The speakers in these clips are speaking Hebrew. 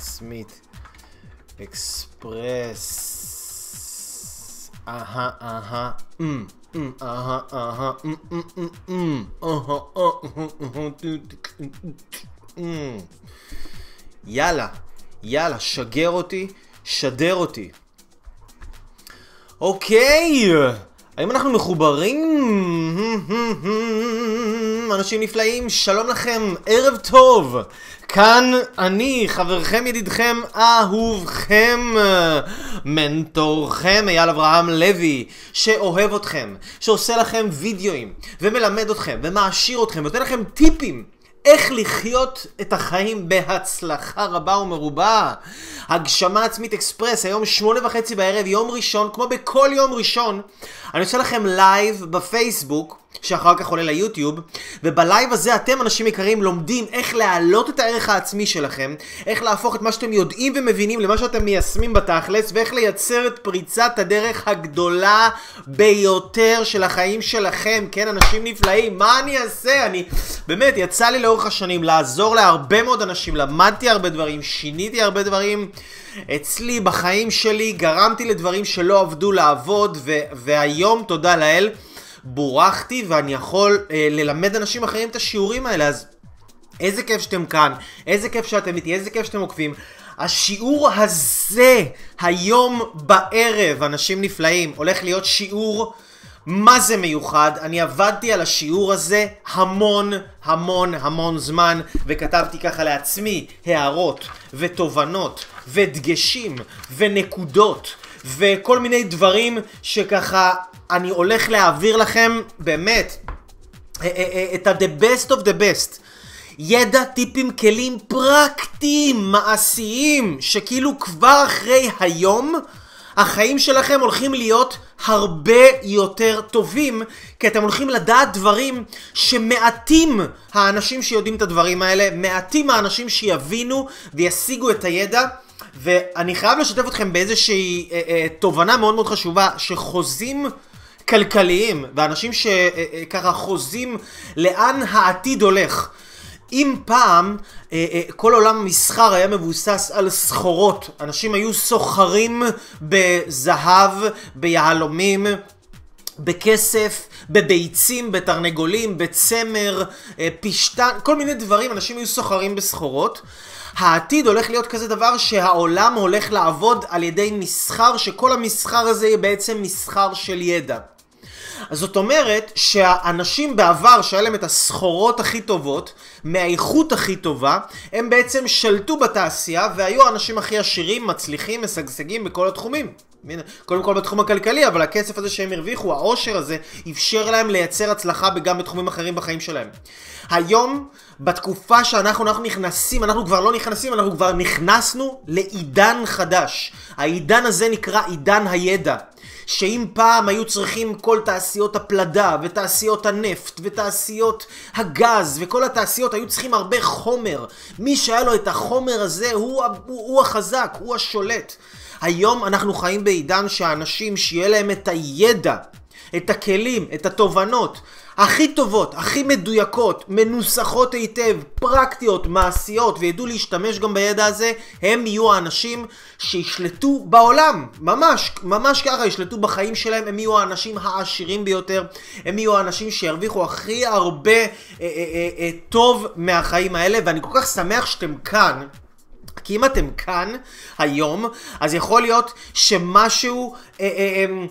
עצמית אקספרס. אהה, אהה, אמ, אמ, אמ, אהה, אהה, אהה. יאללה, יאללה, שגר אותי, שדר אותי. אוקיי, האם אנחנו מחוברים? אנשים נפלאים, שלום לכם, ערב טוב. כאן אני, חברכם, ידידכם, אהובכם, מנטורכם, אייל אברהם לוי, שאוהב אתכם, שעושה לכם וידאוים, ומלמד אתכם, ומעשיר אתכם, ונותן לכם טיפים. איך לחיות את החיים בהצלחה רבה ומרובה. הגשמה עצמית אקספרס, היום שמונה וחצי בערב, יום ראשון, כמו בכל יום ראשון. אני עושה לכם לייב בפייסבוק, שאחר כך עולה ליוטיוב, ובלייב הזה אתם, אנשים יקרים, לומדים איך להעלות את הערך העצמי שלכם, איך להפוך את מה שאתם יודעים ומבינים למה שאתם מיישמים בתכלס, ואיך לייצר את פריצת הדרך הגדולה ביותר של החיים שלכם. כן, אנשים נפלאים, מה אני אעשה? אני, באמת, יצא לי לאורך השנים לעזור להרבה מאוד אנשים, למדתי הרבה דברים, שיניתי הרבה דברים. אצלי, בחיים שלי, גרמתי לדברים שלא עבדו לעבוד, והיום, תודה לאל, בורחתי ואני יכול אה, ללמד אנשים אחרים את השיעורים האלה, אז איזה כיף שאתם כאן, איזה כיף שאתם איתי, איזה כיף שאתם עוקבים. השיעור הזה, היום בערב, אנשים נפלאים, הולך להיות שיעור מה זה מיוחד. אני עבדתי על השיעור הזה המון המון המון זמן, וכתבתי ככה לעצמי הערות ותובנות ודגשים ונקודות וכל מיני דברים שככה אני הולך להעביר לכם באמת אה, אה, אה, את ה-the best of the best. ידע, טיפים, כלים פרקטיים, מעשיים, שכאילו כבר אחרי היום, החיים שלכם הולכים להיות הרבה יותר טובים, כי אתם הולכים לדעת דברים שמעטים האנשים שיודעים את הדברים האלה, מעטים האנשים שיבינו וישיגו את הידע. ואני חייב לשתף אתכם באיזושהי אה, אה, תובנה מאוד מאוד חשובה, שחוזים כלכליים, ואנשים שככה אה, חוזים לאן העתיד הולך. אם פעם אה, אה, כל עולם המסחר היה מבוסס על סחורות, אנשים היו סוחרים בזהב, ביהלומים, בכסף, בביצים, בתרנגולים, בצמר, פשטן, כל מיני דברים, אנשים היו סוחרים בסחורות. העתיד הולך להיות כזה דבר שהעולם הולך לעבוד על ידי מסחר, שכל המסחר הזה יהיה בעצם מסחר של ידע. אז זאת אומרת שהאנשים בעבר שהיה להם את הסחורות הכי טובות, מהאיכות הכי טובה, הם בעצם שלטו בתעשייה והיו האנשים הכי עשירים, מצליחים, משגשגים בכל התחומים. קודם כל בתחום הכלכלי, אבל הכסף הזה שהם הרוויחו, העושר הזה, אפשר להם לייצר הצלחה גם בתחומים אחרים בחיים שלהם. היום, בתקופה שאנחנו אנחנו נכנסים, אנחנו כבר לא נכנסים, אנחנו כבר נכנסנו לעידן חדש. העידן הזה נקרא עידן הידע. שאם פעם היו צריכים כל תעשיות הפלדה ותעשיות הנפט ותעשיות הגז וכל התעשיות היו צריכים הרבה חומר. מי שהיה לו את החומר הזה הוא, הוא, הוא החזק, הוא השולט. היום אנחנו חיים בעידן שהאנשים שיהיה להם את הידע, את הכלים, את התובנות, הכי טובות, הכי מדויקות, מנוסחות היטב, פרקטיות, מעשיות, וידעו להשתמש גם בידע הזה, הם יהיו האנשים שישלטו בעולם. ממש, ממש ככה, ישלטו בחיים שלהם, הם יהיו האנשים העשירים ביותר, הם יהיו האנשים שירוויחו הכי הרבה אה, אה, אה, אה, טוב מהחיים האלה, ואני כל כך שמח שאתם כאן. כי אם אתם כאן היום, אז יכול להיות שמשהו... אה, אה, אה,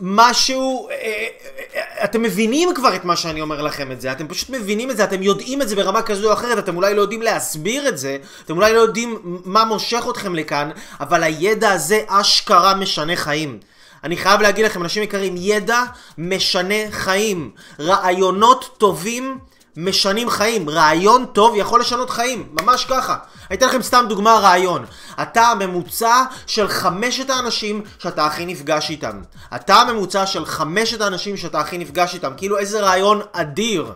משהו, אה, אה, אה, אתם מבינים כבר את מה שאני אומר לכם את זה, אתם פשוט מבינים את זה, אתם יודעים את זה ברמה כזו או אחרת, אתם אולי לא יודעים להסביר את זה, אתם אולי לא יודעים מה מושך אתכם לכאן, אבל הידע הזה אשכרה משנה חיים. אני חייב להגיד לכם, אנשים יקרים, ידע משנה חיים. רעיונות טובים משנים חיים. רעיון טוב יכול לשנות חיים, ממש ככה. אני אתן לכם סתם דוגמה רעיון. אתה הממוצע של חמשת האנשים שאתה הכי נפגש איתם. אתה הממוצע של חמשת האנשים שאתה הכי נפגש איתם. כאילו איזה רעיון אדיר.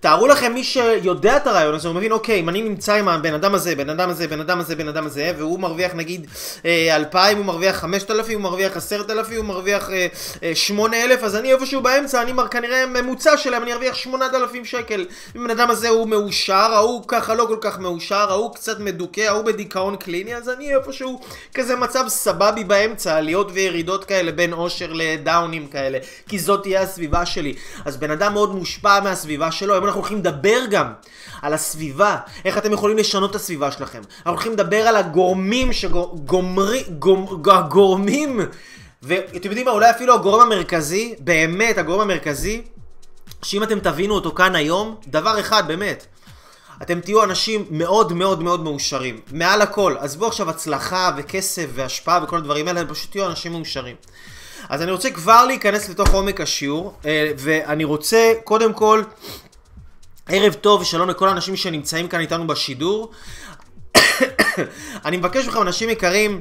תארו לכם מי שיודע את הרעיון הזה, הוא מבין, אוקיי, אם אני נמצא עם הבן אדם הזה, בן אדם הזה, בן אדם הזה, בן אדם הזה, והוא מרוויח נגיד אה, אלפיים, הוא מרוויח חמשת אלפים, הוא מרוויח עשרת אלפים, הוא מרוויח אה, אה, שמונה אלף, אז אני איפשהו באמצע, אני כנראה ממוצע שלהם, אני ארוויח שמונת אלפים שקל. אם בן אדם הזה הוא מאושר, ההוא ככה לא כל כך מאושר, ההוא קצת מדוכא, ההוא בדיכאון קליני, אז אני איפשהו כזה מצב סבבי באמצע, עליות וירידות כאלה בין אושר לדאונים כאלה, כי זאת תהיה הסביבה שלי. אז בן אדם מאוד מושפע מהסביבה שלו, היום אנחנו הולכים לדבר גם על הסביבה, איך אתם יכולים לשנות את הסביבה שלכם. אנחנו הולכים לדבר על הגורמים שגומרים, הגורמים, ואתם יודעים מה, אולי אפילו הגורם המרכזי, באמת הגורם המרכזי, שאם אתם תבינו אותו כאן היום, דבר אחד, באמת. אתם תהיו אנשים מאוד מאוד מאוד מאושרים. מעל הכל. עזבו עכשיו הצלחה וכסף והשפעה וכל הדברים האלה, פשוט תהיו אנשים מאושרים. אז אני רוצה כבר להיכנס לתוך עומק השיעור, אה, ואני רוצה קודם כל, ערב טוב ושלום לכל האנשים שנמצאים כאן איתנו בשידור. אני מבקש מכם, אנשים יקרים,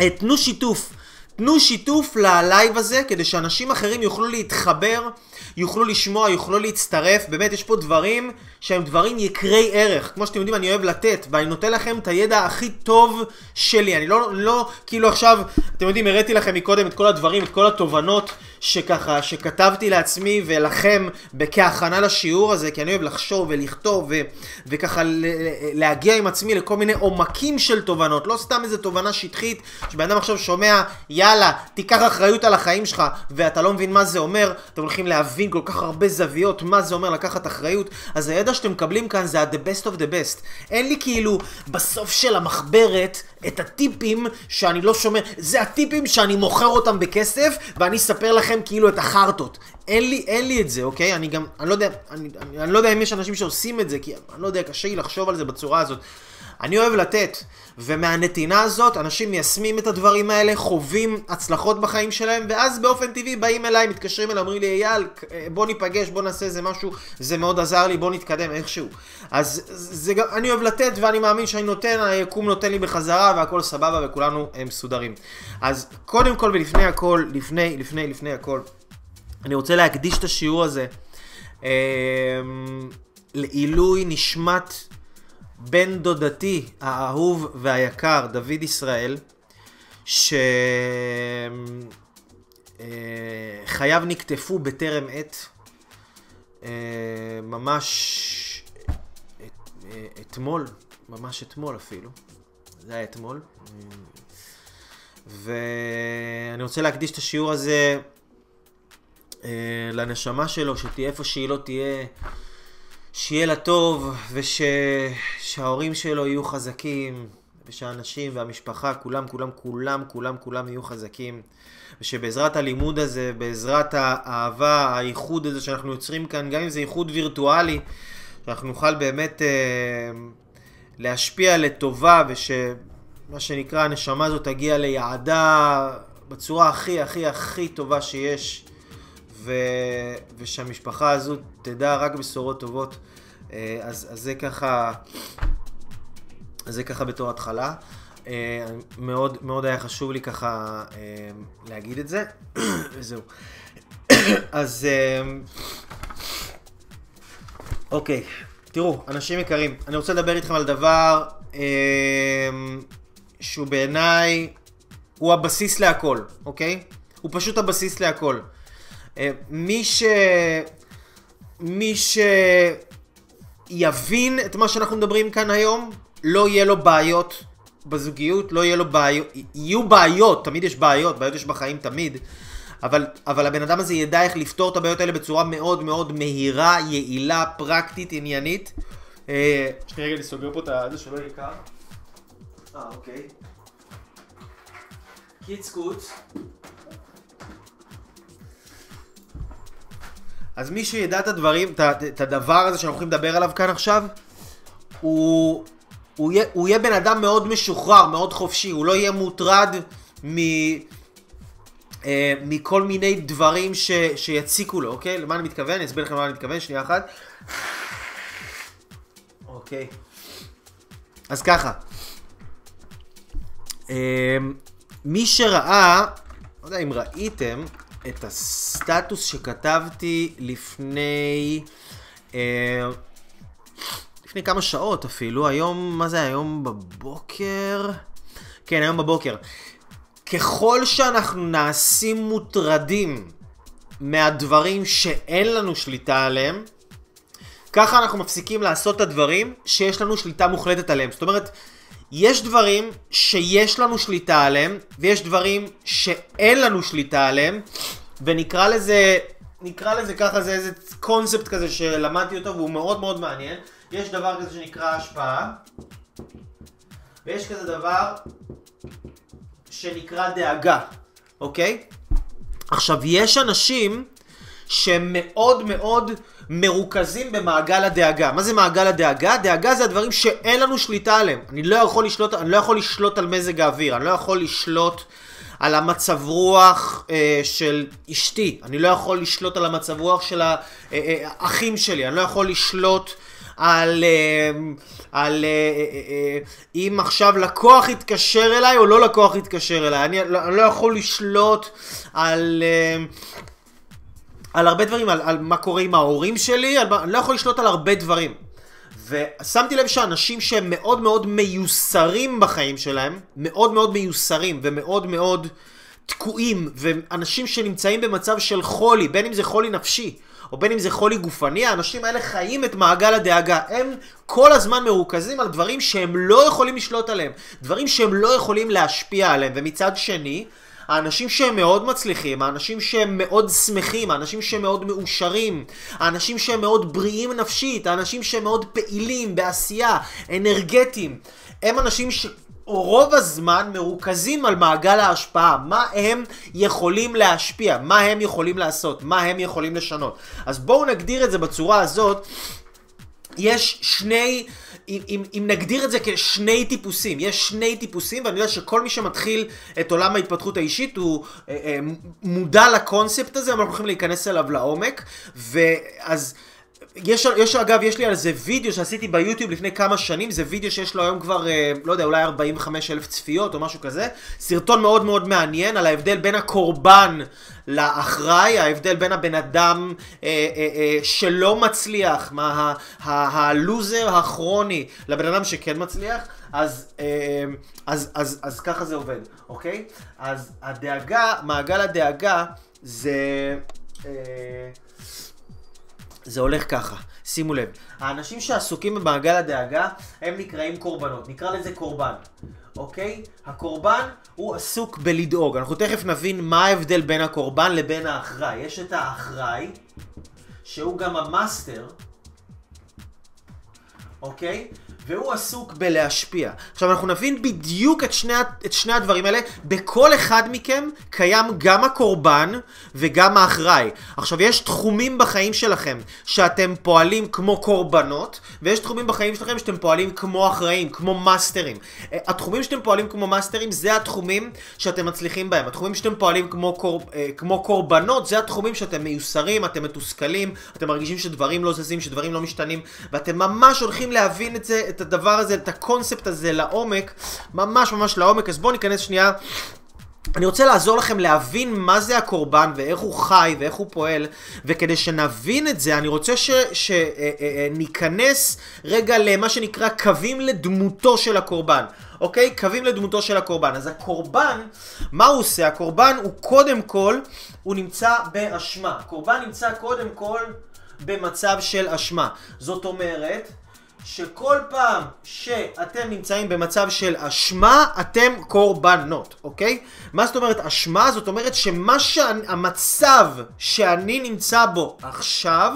אה, תנו שיתוף. תנו שיתוף ללייב הזה כדי שאנשים אחרים יוכלו להתחבר, יוכלו לשמוע, יוכלו להצטרף. באמת, יש פה דברים שהם דברים יקרי ערך. כמו שאתם יודעים, אני אוהב לתת, ואני נותן לכם את הידע הכי טוב שלי. אני לא, לא, כאילו עכשיו, אתם יודעים, הראיתי לכם מקודם את כל הדברים, את כל התובנות שככה, שכתבתי לעצמי ולכם כהכנה לשיעור הזה, כי אני אוהב לחשוב ולכתוב ו, וככה להגיע עם עצמי לכל מיני עומקים של תובנות, לא סתם איזה תובנה שטחית, שבן אדם עכשיו שומע, יאללה, תיקח אחריות על החיים שלך, ואתה לא מבין מה זה אומר, אתם הולכים להבין כל כך הרבה זוויות, מה זה אומר לקחת אחריות, אז הידע שאתם מקבלים כאן זה ה-the best of the best. אין לי כאילו בסוף של המחברת את הטיפים שאני לא שומע, זה הטיפים שאני מוכר אותם בכסף, ואני אספר לכם כאילו את החרטות. אין לי, אין לי את זה, אוקיי? אני גם, אני לא יודע, אני, אני, אני לא יודע אם יש אנשים שעושים את זה, כי אני לא יודע, קשה לי לחשוב על זה בצורה הזאת. אני אוהב לתת, ומהנתינה הזאת אנשים מיישמים את הדברים האלה, חווים הצלחות בחיים שלהם, ואז באופן טבעי באים אליי, מתקשרים אליי, אומרים לי, אייל, בוא ניפגש, בוא נעשה איזה משהו, זה מאוד עזר לי, בוא נתקדם איכשהו. אז זה גם, אני אוהב לתת, ואני מאמין שאני נותן, היקום נותן לי בחזרה, והכל סבבה, וכולנו הם מסודרים. אז קודם כל ולפני הכל, לפני, לפני, לפני הכל, אני רוצה להקדיש את השיעור הזה אה, לעילוי נשמת בן דודתי האהוב והיקר, דוד ישראל, שחייו אה, נקטפו בטרם עת, אה, ממש אה, אתמול, ממש אתמול אפילו, זה היה אתמול, ואני רוצה להקדיש את השיעור הזה לנשמה שלו, שתהיה איפה שהיא לא תהיה. שיהיה לה טוב, ושההורים שלו יהיו חזקים, ושהאנשים והמשפחה, כולם, כולם, כולם, כולם, כולם יהיו חזקים. ושבעזרת הלימוד הזה, בעזרת האהבה, האיחוד הזה שאנחנו יוצרים כאן, גם אם זה איחוד וירטואלי, שאנחנו נוכל באמת אה, להשפיע לטובה, ושמה שנקרא הנשמה הזאת תגיע ליעדה בצורה הכי הכי הכי טובה שיש. ו... ושהמשפחה הזו תדע רק בשורות טובות. אה, אז, אז זה ככה, אז זה ככה בתור התחלה. אה, מאוד, מאוד היה חשוב לי ככה אה, להגיד את זה, וזהו. אז אוקיי, תראו, אנשים יקרים, אני רוצה לדבר איתכם על דבר שהוא בעיניי, הוא הבסיס להכל, אוקיי? הוא פשוט הבסיס להכל. אה, מי ש... מי שיבין את מה שאנחנו מדברים כאן היום, לא יהיה לו בעיות בזוגיות, לא יהיה לו בעיות, יהיו בעיות, תמיד יש בעיות, בעיות יש בחיים תמיד, אבל, אבל הבן אדם הזה ידע איך לפתור את הבעיות האלה בצורה מאוד מאוד מהירה, יעילה, פרקטית, עניינית. אה, שנייה רגע, אני סוגר פה את זה שלא יהיה קר. אה, אוקיי. קיצקוץ. אז מי שידע את הדברים, את הדבר הזה שאנחנו הולכים לדבר עליו כאן עכשיו, הוא, הוא, יהיה, הוא יהיה בן אדם מאוד משוחרר, מאוד חופשי, הוא לא יהיה מוטרד מ... אה, מכל מיני דברים ש, שיציקו לו, אוקיי? למה אני מתכוון? אני אסביר לכם למה אני מתכוון, שנייה אחת. אוקיי. אז ככה. אה, מי שראה, לא יודע אם ראיתם, את הסטטוס שכתבתי לפני אה, לפני כמה שעות אפילו, היום, מה זה היום בבוקר? כן, היום בבוקר. ככל שאנחנו נעשים מוטרדים מהדברים שאין לנו שליטה עליהם, ככה אנחנו מפסיקים לעשות את הדברים שיש לנו שליטה מוחלטת עליהם. זאת אומרת, יש דברים שיש לנו שליטה עליהם, ויש דברים שאין לנו שליטה עליהם, ונקרא לזה, נקרא לזה ככה, זה איזה קונספט כזה שלמדתי אותו והוא מאוד מאוד מעניין. יש דבר כזה שנקרא השפעה, ויש כזה דבר שנקרא דאגה, אוקיי? עכשיו, יש אנשים שהם מאוד מאוד מרוכזים במעגל הדאגה. מה זה מעגל הדאגה? דאגה זה הדברים שאין לנו שליטה עליהם. אני לא יכול לשלוט, אני לא יכול לשלוט על מזג האוויר, אני לא יכול לשלוט על המצב רוח אה, של אשתי, אני לא יכול לשלוט על המצב רוח של האחים אה, אה, שלי, אני לא יכול לשלוט על, אה, על אם עכשיו לקוח יתקשר אליי או לא לקוח יתקשר אליי. אני, לא, אני לא יכול לשלוט על... על הרבה דברים, על, על מה קורה עם ההורים שלי, על, אני לא יכול לשלוט על הרבה דברים. ושמתי לב שאנשים שהם מאוד מאוד מיוסרים בחיים שלהם, מאוד מאוד מיוסרים ומאוד מאוד תקועים, ואנשים שנמצאים במצב של חולי, בין אם זה חולי נפשי, או בין אם זה חולי גופני, האנשים האלה חיים את מעגל הדאגה. הם כל הזמן מרוכזים על דברים שהם לא יכולים לשלוט עליהם, דברים שהם לא יכולים להשפיע עליהם, ומצד שני, האנשים שהם מאוד מצליחים, האנשים שהם מאוד שמחים, האנשים שהם מאוד מאושרים, האנשים שהם מאוד בריאים נפשית, האנשים שהם מאוד פעילים, בעשייה, אנרגטיים, הם אנשים ש... רוב הזמן מרוכזים על מעגל ההשפעה, מה הם יכולים להשפיע, מה הם יכולים לעשות, מה הם יכולים לשנות. אז בואו נגדיר את זה בצורה הזאת. יש שני אם, אם, אם נגדיר את זה כשני טיפוסים, יש שני טיפוסים, ואני יודע שכל מי שמתחיל את עולם ההתפתחות האישית הוא אה, אה, מודע לקונספט הזה, אנחנו הולכים להיכנס אליו לעומק, ואז... יש, יש אגב, יש לי על זה וידאו שעשיתי ביוטיוב לפני כמה שנים, זה וידאו שיש לו היום כבר, אה, לא יודע, אולי 45 אלף צפיות או משהו כזה. סרטון מאוד מאוד מעניין על ההבדל בין הקורבן לאחראי, ההבדל בין הבן אדם אה, אה, אה, שלא מצליח, מה הלוזר הכרוני, לבן אדם שכן מצליח. אז, אה, אז, אז, אז ככה זה עובד, אוקיי? אז הדאגה, מעגל הדאגה זה... אה, זה הולך ככה, שימו לב. האנשים שעסוקים במעגל הדאגה, הם נקראים קורבנות. נקרא לזה קורבן, אוקיי? הקורבן הוא עסוק בלדאוג. אנחנו תכף נבין מה ההבדל בין הקורבן לבין האחראי. יש את האחראי, שהוא גם המאסטר, אוקיי? והוא עסוק בלהשפיע. עכשיו אנחנו נבין בדיוק את שני, את שני הדברים האלה. בכל אחד מכם קיים גם הקורבן וגם האחראי. עכשיו יש תחומים בחיים שלכם שאתם פועלים כמו קורבנות, ויש תחומים בחיים שלכם שאתם פועלים כמו אחראים, כמו מאסטרים. אה, התחומים שאתם פועלים כמו מאסטרים זה התחומים שאתם מצליחים בהם. התחומים שאתם פועלים כמו, קור, אה, כמו קורבנות זה התחומים שאתם מיוסרים, אתם מתוסכלים, אתם מרגישים שדברים לא זזים, שדברים לא משתנים, ואתם ממש הולכים להבין את זה, את הדבר הזה, את הקונספט הזה לעומק, ממש ממש לעומק, אז בואו ניכנס שנייה. אני רוצה לעזור לכם להבין מה זה הקורבן ואיך הוא חי ואיך הוא פועל וכדי שנבין את זה אני רוצה שניכנס אה, אה, אה, רגע למה שנקרא קווים לדמותו של הקורבן אוקיי? קווים לדמותו של הקורבן אז הקורבן, מה הוא עושה? הקורבן הוא קודם כל, הוא נמצא באשמה הקורבן נמצא קודם כל במצב של אשמה זאת אומרת שכל פעם שאתם נמצאים במצב של אשמה, אתם קורבנות, אוקיי? מה זאת אומרת אשמה? זאת אומרת שמה שהמצב שאני נמצא בו עכשיו,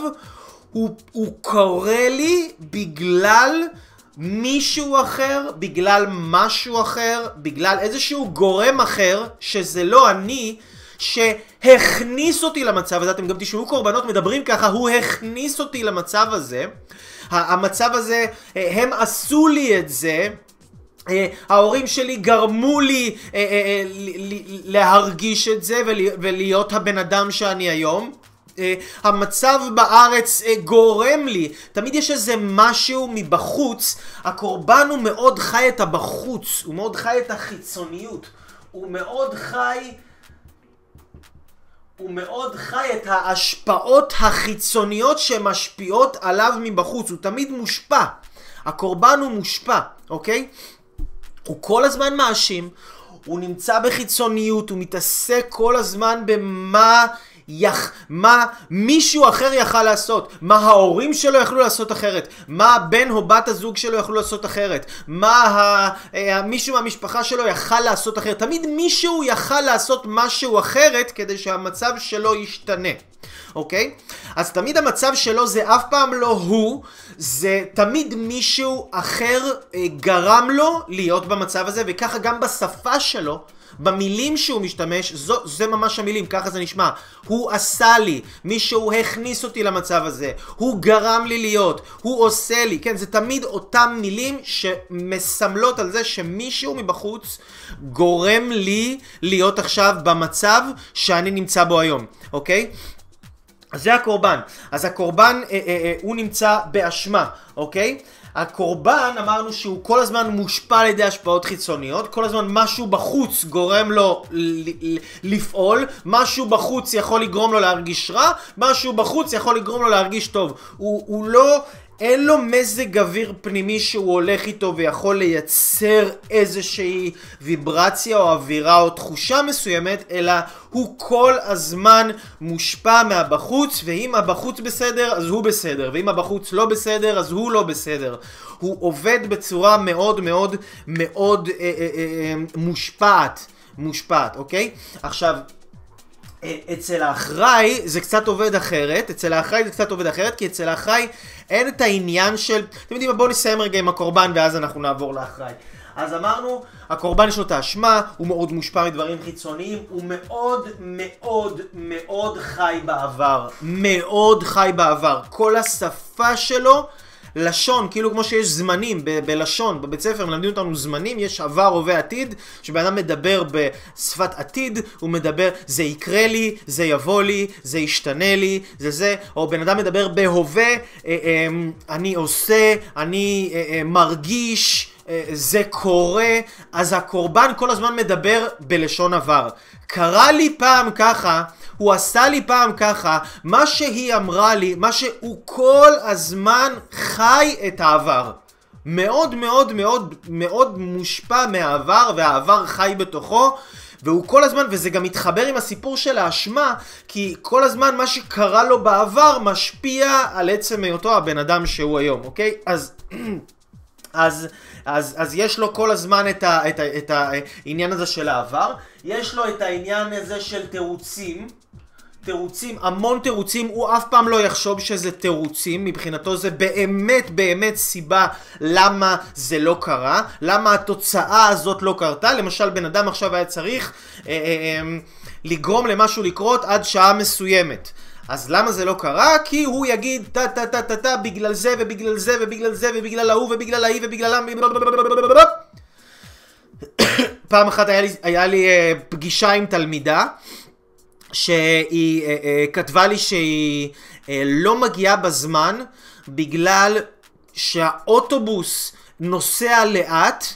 הוא, הוא קורה לי בגלל מישהו אחר, בגלל משהו אחר, בגלל איזשהו גורם אחר, שזה לא אני, שהכניס אותי למצב הזה, אתם גם תשמעו קורבנות מדברים ככה, הוא הכניס אותי למצב הזה. המצב הזה, אה, הם עשו לי את זה. אה, ההורים שלי גרמו לי אה, להרגיש את זה ולהיות הבן אדם שאני היום. המצב בארץ גורם לי, תמיד יש איזה משהו מבחוץ, הקורבן הוא מאוד חי את הבחוץ, הוא מאוד חי את החיצוניות, הוא מאוד חי הוא מאוד חי את ההשפעות החיצוניות שמשפיעות עליו מבחוץ, הוא תמיד מושפע. הקורבן הוא מושפע, אוקיי? הוא כל הזמן מאשים, הוא נמצא בחיצוניות, הוא מתעסק כל הזמן במה יח... מה מישהו אחר יכל לעשות, מה ההורים שלו יכלו לעשות אחרת, מה הבן או בת הזוג שלו יכלו לעשות אחרת, מה ה... אה, מישהו מהמשפחה שלו יכל לעשות אחרת, תמיד מישהו יכל לעשות משהו אחרת כדי שהמצב שלו ישתנה. אוקיי? אז תמיד המצב שלו זה אף פעם לא הוא, זה תמיד מישהו אחר אה, גרם לו להיות במצב הזה, וככה גם בשפה שלו. במילים שהוא משתמש, זו, זה ממש המילים, ככה זה נשמע. הוא עשה לי, מישהו הכניס אותי למצב הזה, הוא גרם לי להיות, הוא עושה לי, כן, זה תמיד אותם מילים שמסמלות על זה שמישהו מבחוץ גורם לי להיות עכשיו במצב שאני נמצא בו היום, אוקיי? אז זה הקורבן. אז הקורבן, אה, אה, אה, הוא נמצא באשמה, אוקיי? הקורבן, אמרנו שהוא כל הזמן מושפע על ידי השפעות חיצוניות, כל הזמן משהו בחוץ גורם לו לפעול, משהו בחוץ יכול לגרום לו להרגיש רע, משהו בחוץ יכול לגרום לו להרגיש טוב. הוא, הוא לא... אין לו מזג אוויר פנימי שהוא הולך איתו ויכול לייצר איזושהי ויברציה או אווירה או תחושה מסוימת, אלא הוא כל הזמן מושפע מהבחוץ, ואם הבחוץ בסדר, אז הוא בסדר, ואם הבחוץ לא בסדר, אז הוא לא בסדר. הוא עובד בצורה מאוד מאוד מאוד אה, אה, אה, אה מושפעת, מושפעת, אוקיי? עכשיו, אה, אצל האחראי זה קצת עובד אחרת, אצל האחראי זה קצת עובד אחרת, כי אצל האחראי אין את העניין של, אתם יודעים, בואו נסיים רגע עם הקורבן ואז אנחנו נעבור לאחראי. אז אמרנו, הקורבן יש לו את האשמה, הוא מאוד מושפע מדברים חיצוניים, הוא מאוד מאוד מאוד חי בעבר. מאוד חי בעבר. כל השפה שלו לשון, כאילו כמו שיש זמנים ב- בלשון, בבית ספר מלמדים אותנו זמנים, יש עבר, הווה, עתיד, שבן אדם מדבר בשפת עתיד, הוא מדבר, זה יקרה לי, זה יבוא לי, זה ישתנה לי, זה זה, או בן אדם מדבר בהווה, אה, אה, אני עושה, אני אה, מרגיש, זה קורה, אז הקורבן כל הזמן מדבר בלשון עבר. קרה לי פעם ככה, הוא עשה לי פעם ככה, מה שהיא אמרה לי, מה שהוא כל הזמן חי את העבר. מאוד מאוד מאוד מאוד מושפע מהעבר, והעבר חי בתוכו. והוא כל הזמן, וזה גם מתחבר עם הסיפור של האשמה, כי כל הזמן מה שקרה לו בעבר משפיע על עצם היותו הבן אדם שהוא היום, אוקיי? אז... אז, אז, אז יש לו כל הזמן את, ה, את, ה, את העניין הזה של העבר, יש לו את העניין הזה של תירוצים, תירוצים, המון תירוצים, הוא אף פעם לא יחשוב שזה תירוצים, מבחינתו זה באמת באמת סיבה למה זה לא קרה, למה התוצאה הזאת לא קרתה, למשל בן אדם עכשיו היה צריך אה, אה, אה, לגרום למשהו לקרות עד שעה מסוימת. אז למה זה לא קרה? כי הוא יגיד טה טה טה טה טה בגלל זה ובגלל זה ובגלל זה ובגלל ההוא ובגלל ההיא ובגלל... פעם אחת היה לי, היה לי uh, פגישה עם תלמידה שהיא uh, uh, כתבה לי שהיא uh, לא מגיעה בזמן בגלל שהאוטובוס נוסע לאט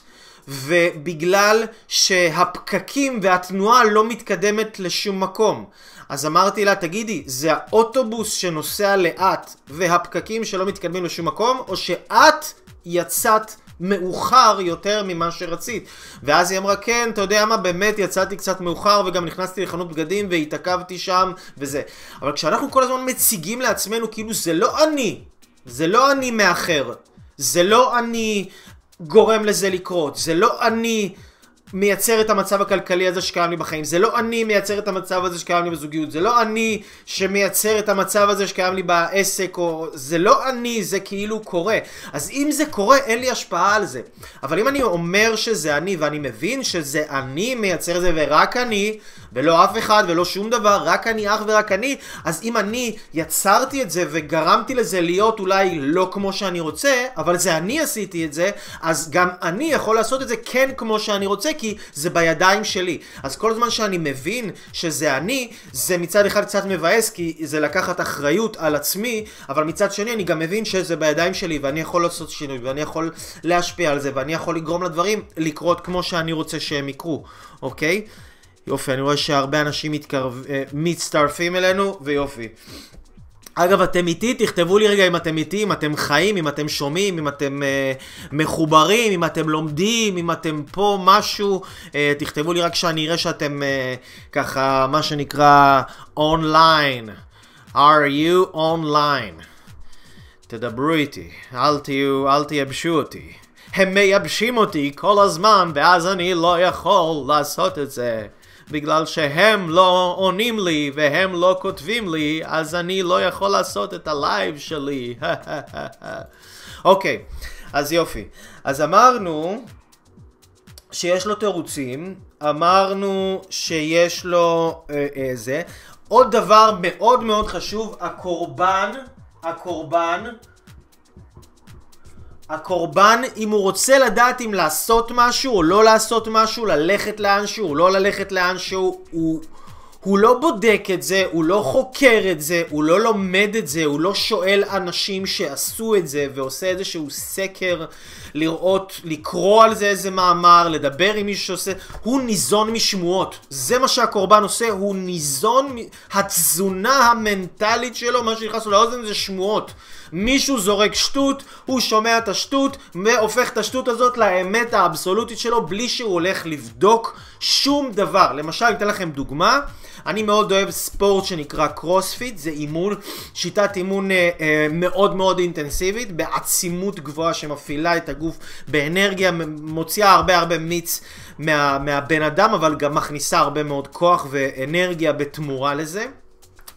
ובגלל שהפקקים והתנועה לא מתקדמת לשום מקום. אז אמרתי לה, תגידי, זה האוטובוס שנוסע לאט והפקקים שלא מתקדמים לשום מקום, או שאת יצאת מאוחר יותר ממה שרצית. ואז היא אמרה, כן, אתה יודע מה, באמת יצאתי קצת מאוחר וגם נכנסתי לחנות בגדים והתעכבתי שם וזה. אבל כשאנחנו כל הזמן מציגים לעצמנו כאילו זה לא אני, זה לא אני מאחר, זה לא אני גורם לזה לקרות, זה לא אני מייצר את המצב הכלכלי הזה שקיים לי בחיים. זה לא אני מייצר את המצב הזה שקיים לי בזוגיות. זה לא אני שמייצר את המצב הזה שקיים לי בעסק, או... זה לא אני, זה כאילו קורה. אז אם זה קורה, אין לי השפעה על זה. אבל אם אני אומר שזה אני, ואני מבין שזה אני מייצר את זה, ורק אני, ולא אף אחד ולא שום דבר, רק אני אך ורק אני, אז אם אני יצרתי את זה וגרמתי לזה להיות אולי לא כמו שאני רוצה, אבל זה אני עשיתי את זה, אז גם אני יכול לעשות את זה כן כמו שאני רוצה, כי זה בידיים שלי. אז כל זמן שאני מבין שזה אני, זה מצד אחד קצת מבאס, כי זה לקחת אחריות על עצמי, אבל מצד שני אני גם מבין שזה בידיים שלי, ואני יכול לעשות שינוי, ואני יכול להשפיע על זה, ואני יכול לגרום לדברים לקרות כמו שאני רוצה שהם יקרו, אוקיי? יופי, אני רואה שהרבה אנשים מתקרב, אה, מצטרפים אלינו, ויופי. אגב, אתם איתי? תכתבו לי רגע אם אתם איתי, אם אתם חיים, אם אתם שומעים, אם אתם אה, מחוברים, אם אתם לומדים, אם אתם פה משהו. אה, תכתבו לי רק שאני אראה שאתם אה, ככה, מה שנקרא, אונליין. are you online? תדברו איתי, אל תהיו, אל תייבשו אותי. הם מייבשים אותי כל הזמן, ואז אני לא יכול לעשות את זה. בגלל שהם לא עונים לי והם לא כותבים לי, אז אני לא יכול לעשות את הלייב שלי. אוקיי, אז יופי. אז אמרנו שיש לו תירוצים, אמרנו שיש לו אה, אה, זה. עוד דבר מאוד מאוד חשוב, הקורבן, הקורבן, הקורבן, אם הוא רוצה לדעת אם לעשות משהו או לא לעשות משהו, ללכת לאנשהו או לא ללכת לאנשהו, הוא, הוא לא בודק את זה, הוא לא חוקר את זה, הוא לא לומד את זה, הוא לא שואל אנשים שעשו את זה ועושה איזשהו סקר לראות, לקרוא על זה איזה מאמר, לדבר עם מישהו שעושה, הוא ניזון משמועות. זה מה שהקורבן עושה, הוא ניזון, התזונה המנטלית שלו, מה שנכנס לו לאוזן זה שמועות. מישהו זורק שטות, הוא שומע את השטות והופך את השטות הזאת לאמת האבסולוטית שלו בלי שהוא הולך לבדוק שום דבר. למשל, אני אתן לכם דוגמה. אני מאוד אוהב ספורט שנקרא קרוספיט, זה אימון, שיטת אימון אה, אה, מאוד מאוד אינטנסיבית, בעצימות גבוהה שמפעילה את הגוף באנרגיה, מוציאה הרבה הרבה מיץ מה, מהבן אדם, אבל גם מכניסה הרבה מאוד כוח ואנרגיה בתמורה לזה.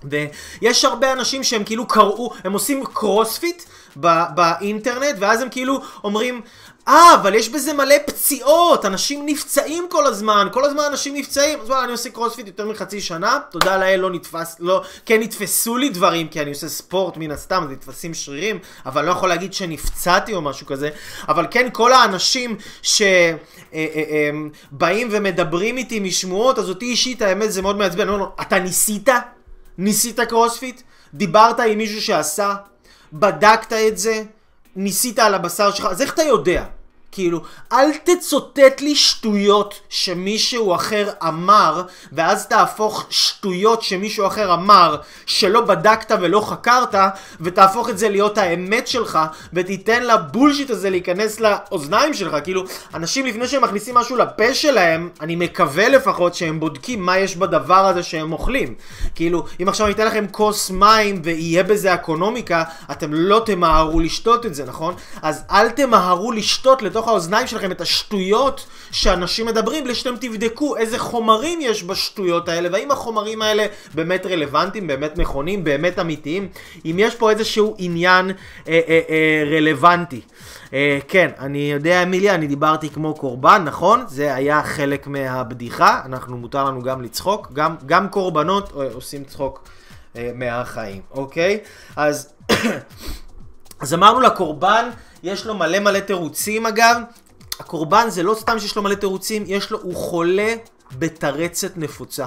ויש הרבה אנשים שהם כאילו קראו, הם עושים קרוספיט באינטרנט, ואז הם כאילו אומרים, אה, אבל יש בזה מלא פציעות, אנשים נפצעים כל הזמן, כל הזמן אנשים נפצעים. אז וואלה, אני עושה קרוספיט יותר מחצי שנה, תודה לאל לא נתפס, לא, כן נתפסו לי דברים, כי אני עושה ספורט מן הסתם, אז נתפסים שרירים, אבל לא יכול להגיד שנפצעתי או משהו כזה. אבל כן, כל האנשים שבאים אה, אה, ומדברים איתי משמועות, אז אותי אישית, האמת, זה מאוד מעצבן. אני אומר לו, אתה ניסית? ניסית קרוספיט? דיברת עם מישהו שעשה? בדקת את זה? ניסית על הבשר שלך? אז איך אתה יודע? כאילו, אל תצוטט לי שטויות שמישהו אחר אמר, ואז תהפוך שטויות שמישהו אחר אמר, שלא בדקת ולא חקרת, ותהפוך את זה להיות האמת שלך, ותיתן לבולשיט הזה להיכנס לאוזניים שלך. כאילו, אנשים לפני שהם מכניסים משהו לפה שלהם, אני מקווה לפחות שהם בודקים מה יש בדבר הזה שהם אוכלים. כאילו, אם עכשיו אני אתן לכם כוס מים ויהיה בזה אקונומיקה, אתם לא תמהרו לשתות את זה, נכון? אז אל תמהרו לשתות לתוך... לתוך האוזניים שלכם את השטויות שאנשים מדברים, בלי שאתם תבדקו איזה חומרים יש בשטויות האלה, והאם החומרים האלה באמת רלוונטיים, באמת נכונים, באמת אמיתיים, אם יש פה איזשהו עניין אה, אה, אה, רלוונטי. אה, כן, אני יודע, אמיליה, אני דיברתי כמו קורבן, נכון? זה היה חלק מהבדיחה, אנחנו, מותר לנו גם לצחוק, גם, גם קורבנות אה, עושים צחוק אה, מהחיים, אוקיי? אז... אז אמרנו לקורבן, יש לו מלא מלא תירוצים אגב. הקורבן זה לא סתם שיש לו מלא תירוצים, יש לו, הוא חולה בתרצת נפוצה.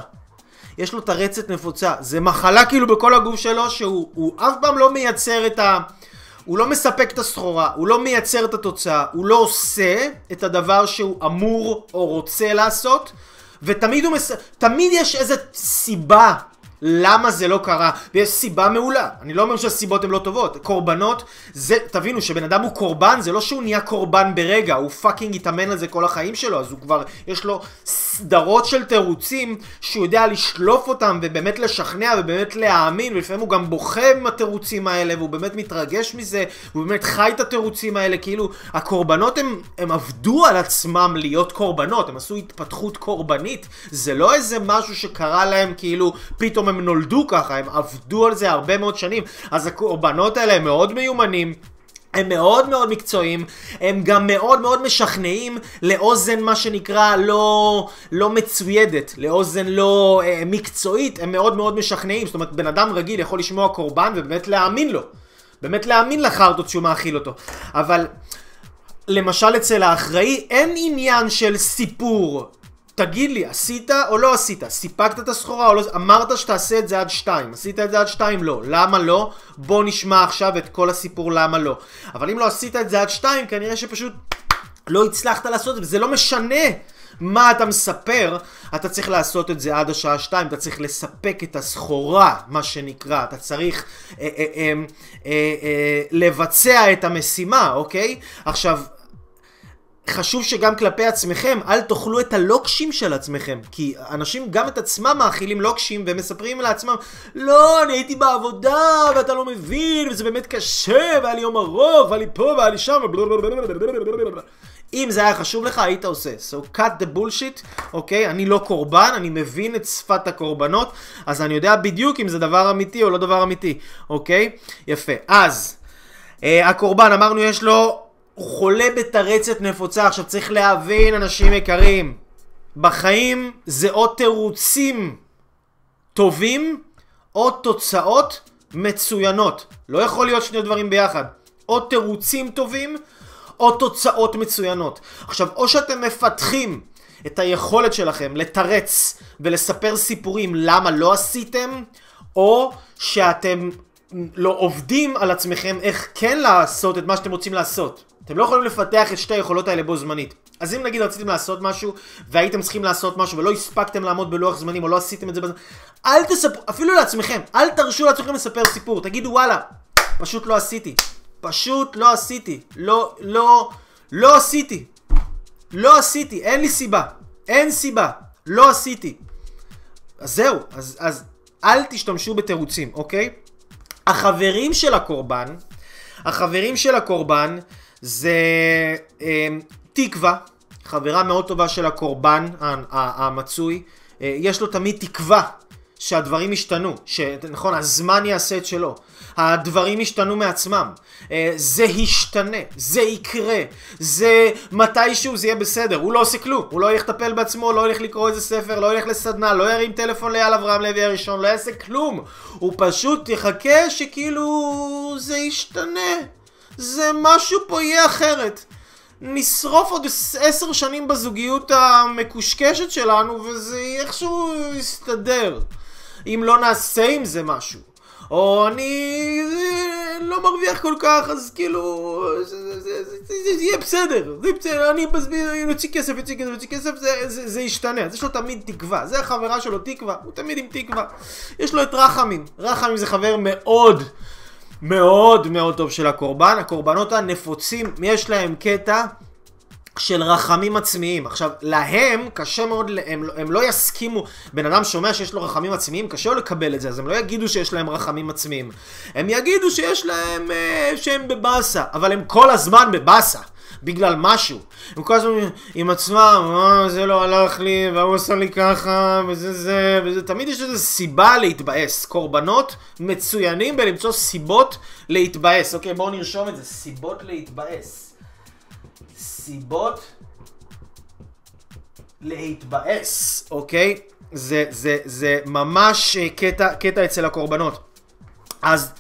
יש לו תרצת נפוצה. זה מחלה כאילו בכל הגוף שלו, שהוא אף פעם לא מייצר את ה... הוא לא מספק את הסחורה, הוא לא מייצר את התוצאה, הוא לא עושה את הדבר שהוא אמור או רוצה לעשות, ותמיד הוא מס... תמיד יש איזה סיבה למה זה לא קרה, ויש סיבה מעולה. אני לא אומר שהסיבות הן לא טובות. קורבנות, זה, תבינו, שבן אדם הוא קורבן, זה לא שהוא נהיה קורבן ברגע, הוא fucking התאמן על זה כל החיים שלו, אז הוא כבר, יש לו סדרות של תירוצים שהוא יודע לשלוף אותם ובאמת לשכנע ובאמת להאמין, ולפעמים הוא גם בוכה עם התירוצים האלה, והוא באמת מתרגש מזה, הוא באמת חי את התירוצים האלה, כאילו, הקורבנות הם, הם עבדו על עצמם להיות קורבנות, הם עשו התפתחות קורבנית, זה לא איזה משהו שקרה להם כאילו פתאום פתאום הם נולדו ככה, הם עבדו על זה הרבה מאוד שנים, אז הקורבנות האלה הם מאוד מיומנים. הם מאוד מאוד מקצועיים, הם גם מאוד מאוד משכנעים לאוזן מה שנקרא לא, לא מצוידת, לאוזן לא אה, מקצועית, הם מאוד מאוד משכנעים, זאת אומרת בן אדם רגיל יכול לשמוע קורבן ובאמת להאמין לו, באמת להאמין לחרטות שהוא מאכיל אותו, אבל למשל אצל האחראי אין עניין של סיפור, תגיד לי, עשית או לא עשית? סיפקת את הסחורה או לא? אמרת שתעשה את זה עד שתיים. עשית את זה עד שתיים? לא. למה לא? בוא נשמע עכשיו את כל הסיפור למה לא. אבל אם לא עשית את זה עד שתיים, כנראה שפשוט לא הצלחת לעשות את זה, וזה לא משנה מה אתה מספר, אתה צריך לעשות את זה עד השעה שתיים, אתה צריך לספק את הסחורה, מה שנקרא, אתה צריך אה, אה, אה, אה, אה, לבצע את המשימה, אוקיי? עכשיו, חשוב שגם כלפי עצמכם, אל תאכלו את הלוקשים של עצמכם. כי אנשים גם את עצמם מאכילים לוקשים ומספרים לעצמם, לא, אני הייתי בעבודה ואתה לא מבין, וזה באמת קשה, והיה לי יום ארוך, והיה לי פה והיה לי שם, אם זה היה חשוב לך, היית עושה. So cut the bullshit, אוקיי? Okay? אני לא קורבן, אני מבין את שפת הקורבנות, אז אני יודע בדיוק אם זה דבר אמיתי או לא דבר אמיתי, אוקיי? Okay? יפה. אז, uh, הקורבן, אמרנו, יש לו הוא חולה בתרצת נפוצה. עכשיו צריך להבין, אנשים יקרים, בחיים זה או תירוצים טובים, או תוצאות מצוינות. לא יכול להיות שני דברים ביחד. או תירוצים טובים, או תוצאות מצוינות. עכשיו, או שאתם מפתחים את היכולת שלכם לתרץ ולספר סיפורים למה לא עשיתם, או שאתם לא עובדים על עצמכם איך כן לעשות את מה שאתם רוצים לעשות. אתם לא יכולים לפתח את שתי היכולות האלה בו זמנית. אז אם נגיד רציתם לעשות משהו, והייתם צריכים לעשות משהו, ולא הספקתם לעמוד בלוח זמנים, או לא עשיתם את זה בזמן, אל תספרו, אפילו לעצמכם, אל תרשו לעצמכם לספר סיפור, תגידו וואלה, פשוט לא עשיתי. פשוט לא עשיתי. לא, לא, לא עשיתי. לא עשיתי, אין לי סיבה. אין סיבה. לא עשיתי. אז זהו, אז, אז אל תשתמשו בתירוצים, אוקיי? החברים של הקורבן, החברים של הקורבן, זה אה, תקווה, חברה מאוד טובה של הקורבן המצוי. אה, יש לו תמיד תקווה שהדברים ישתנו, שנכון, הזמן יעשה את שלו. הדברים ישתנו מעצמם. אה, זה ישתנה, זה יקרה, זה מתישהו זה יהיה בסדר. הוא לא עושה כלום, הוא לא ילך לטפל בעצמו, לא ילך לקרוא איזה ספר, לא ילך לסדנה, לא ירים טלפון לאייל אברהם לוי הראשון, לא יעשה כלום. הוא פשוט יחכה שכאילו זה ישתנה. זה משהו פה יהיה אחרת. נשרוף עוד עשר שנים בזוגיות המקושקשת שלנו וזה איכשהו יסתדר. אם לא נעשה עם זה משהו. או אני לא מרוויח כל כך, אז כאילו, זה, יהיה בסדר, זה בסדר, אני כסף, אוציא כסף, אוציא כסף, זה, זה, זה ישתנה, אז יש לו תמיד תקווה, זה החברה שלו תקווה, הוא תמיד עם תקווה. יש לו את רחמים, רחמים זה חבר מאוד מאוד מאוד טוב של הקורבן. הקורבנות הנפוצים, יש להם קטע של רחמים עצמיים. עכשיו, להם קשה מאוד, הם, הם לא יסכימו, בן אדם שומע שיש לו רחמים עצמיים, קשה לו לקבל את זה, אז הם לא יגידו שיש להם רחמים עצמיים. הם יגידו שיש להם, אה, שהם בבאסה, אבל הם כל הזמן בבאסה. בגלל משהו. הם כל הזמן עם עצמם, אה, זה לא הלך לי, והוא עשה לי ככה, וזה זה, וזה, תמיד יש איזו סיבה להתבאס. קורבנות מצוינים בלמצוא סיבות להתבאס. אוקיי, בואו נרשום את זה, סיבות להתבאס. סיבות להתבאס, אוקיי? זה, זה, זה ממש אה, קטע, קטע אצל הקורבנות. אז...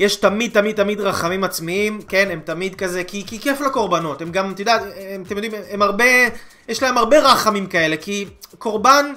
יש תמיד תמיד תמיד רחמים עצמיים, כן, הם תמיד כזה, כי, כי כיף לקורבנות, הם גם, את יודעת, אתם יודעים, הם הרבה, יש להם הרבה רחמים כאלה, כי קורבן...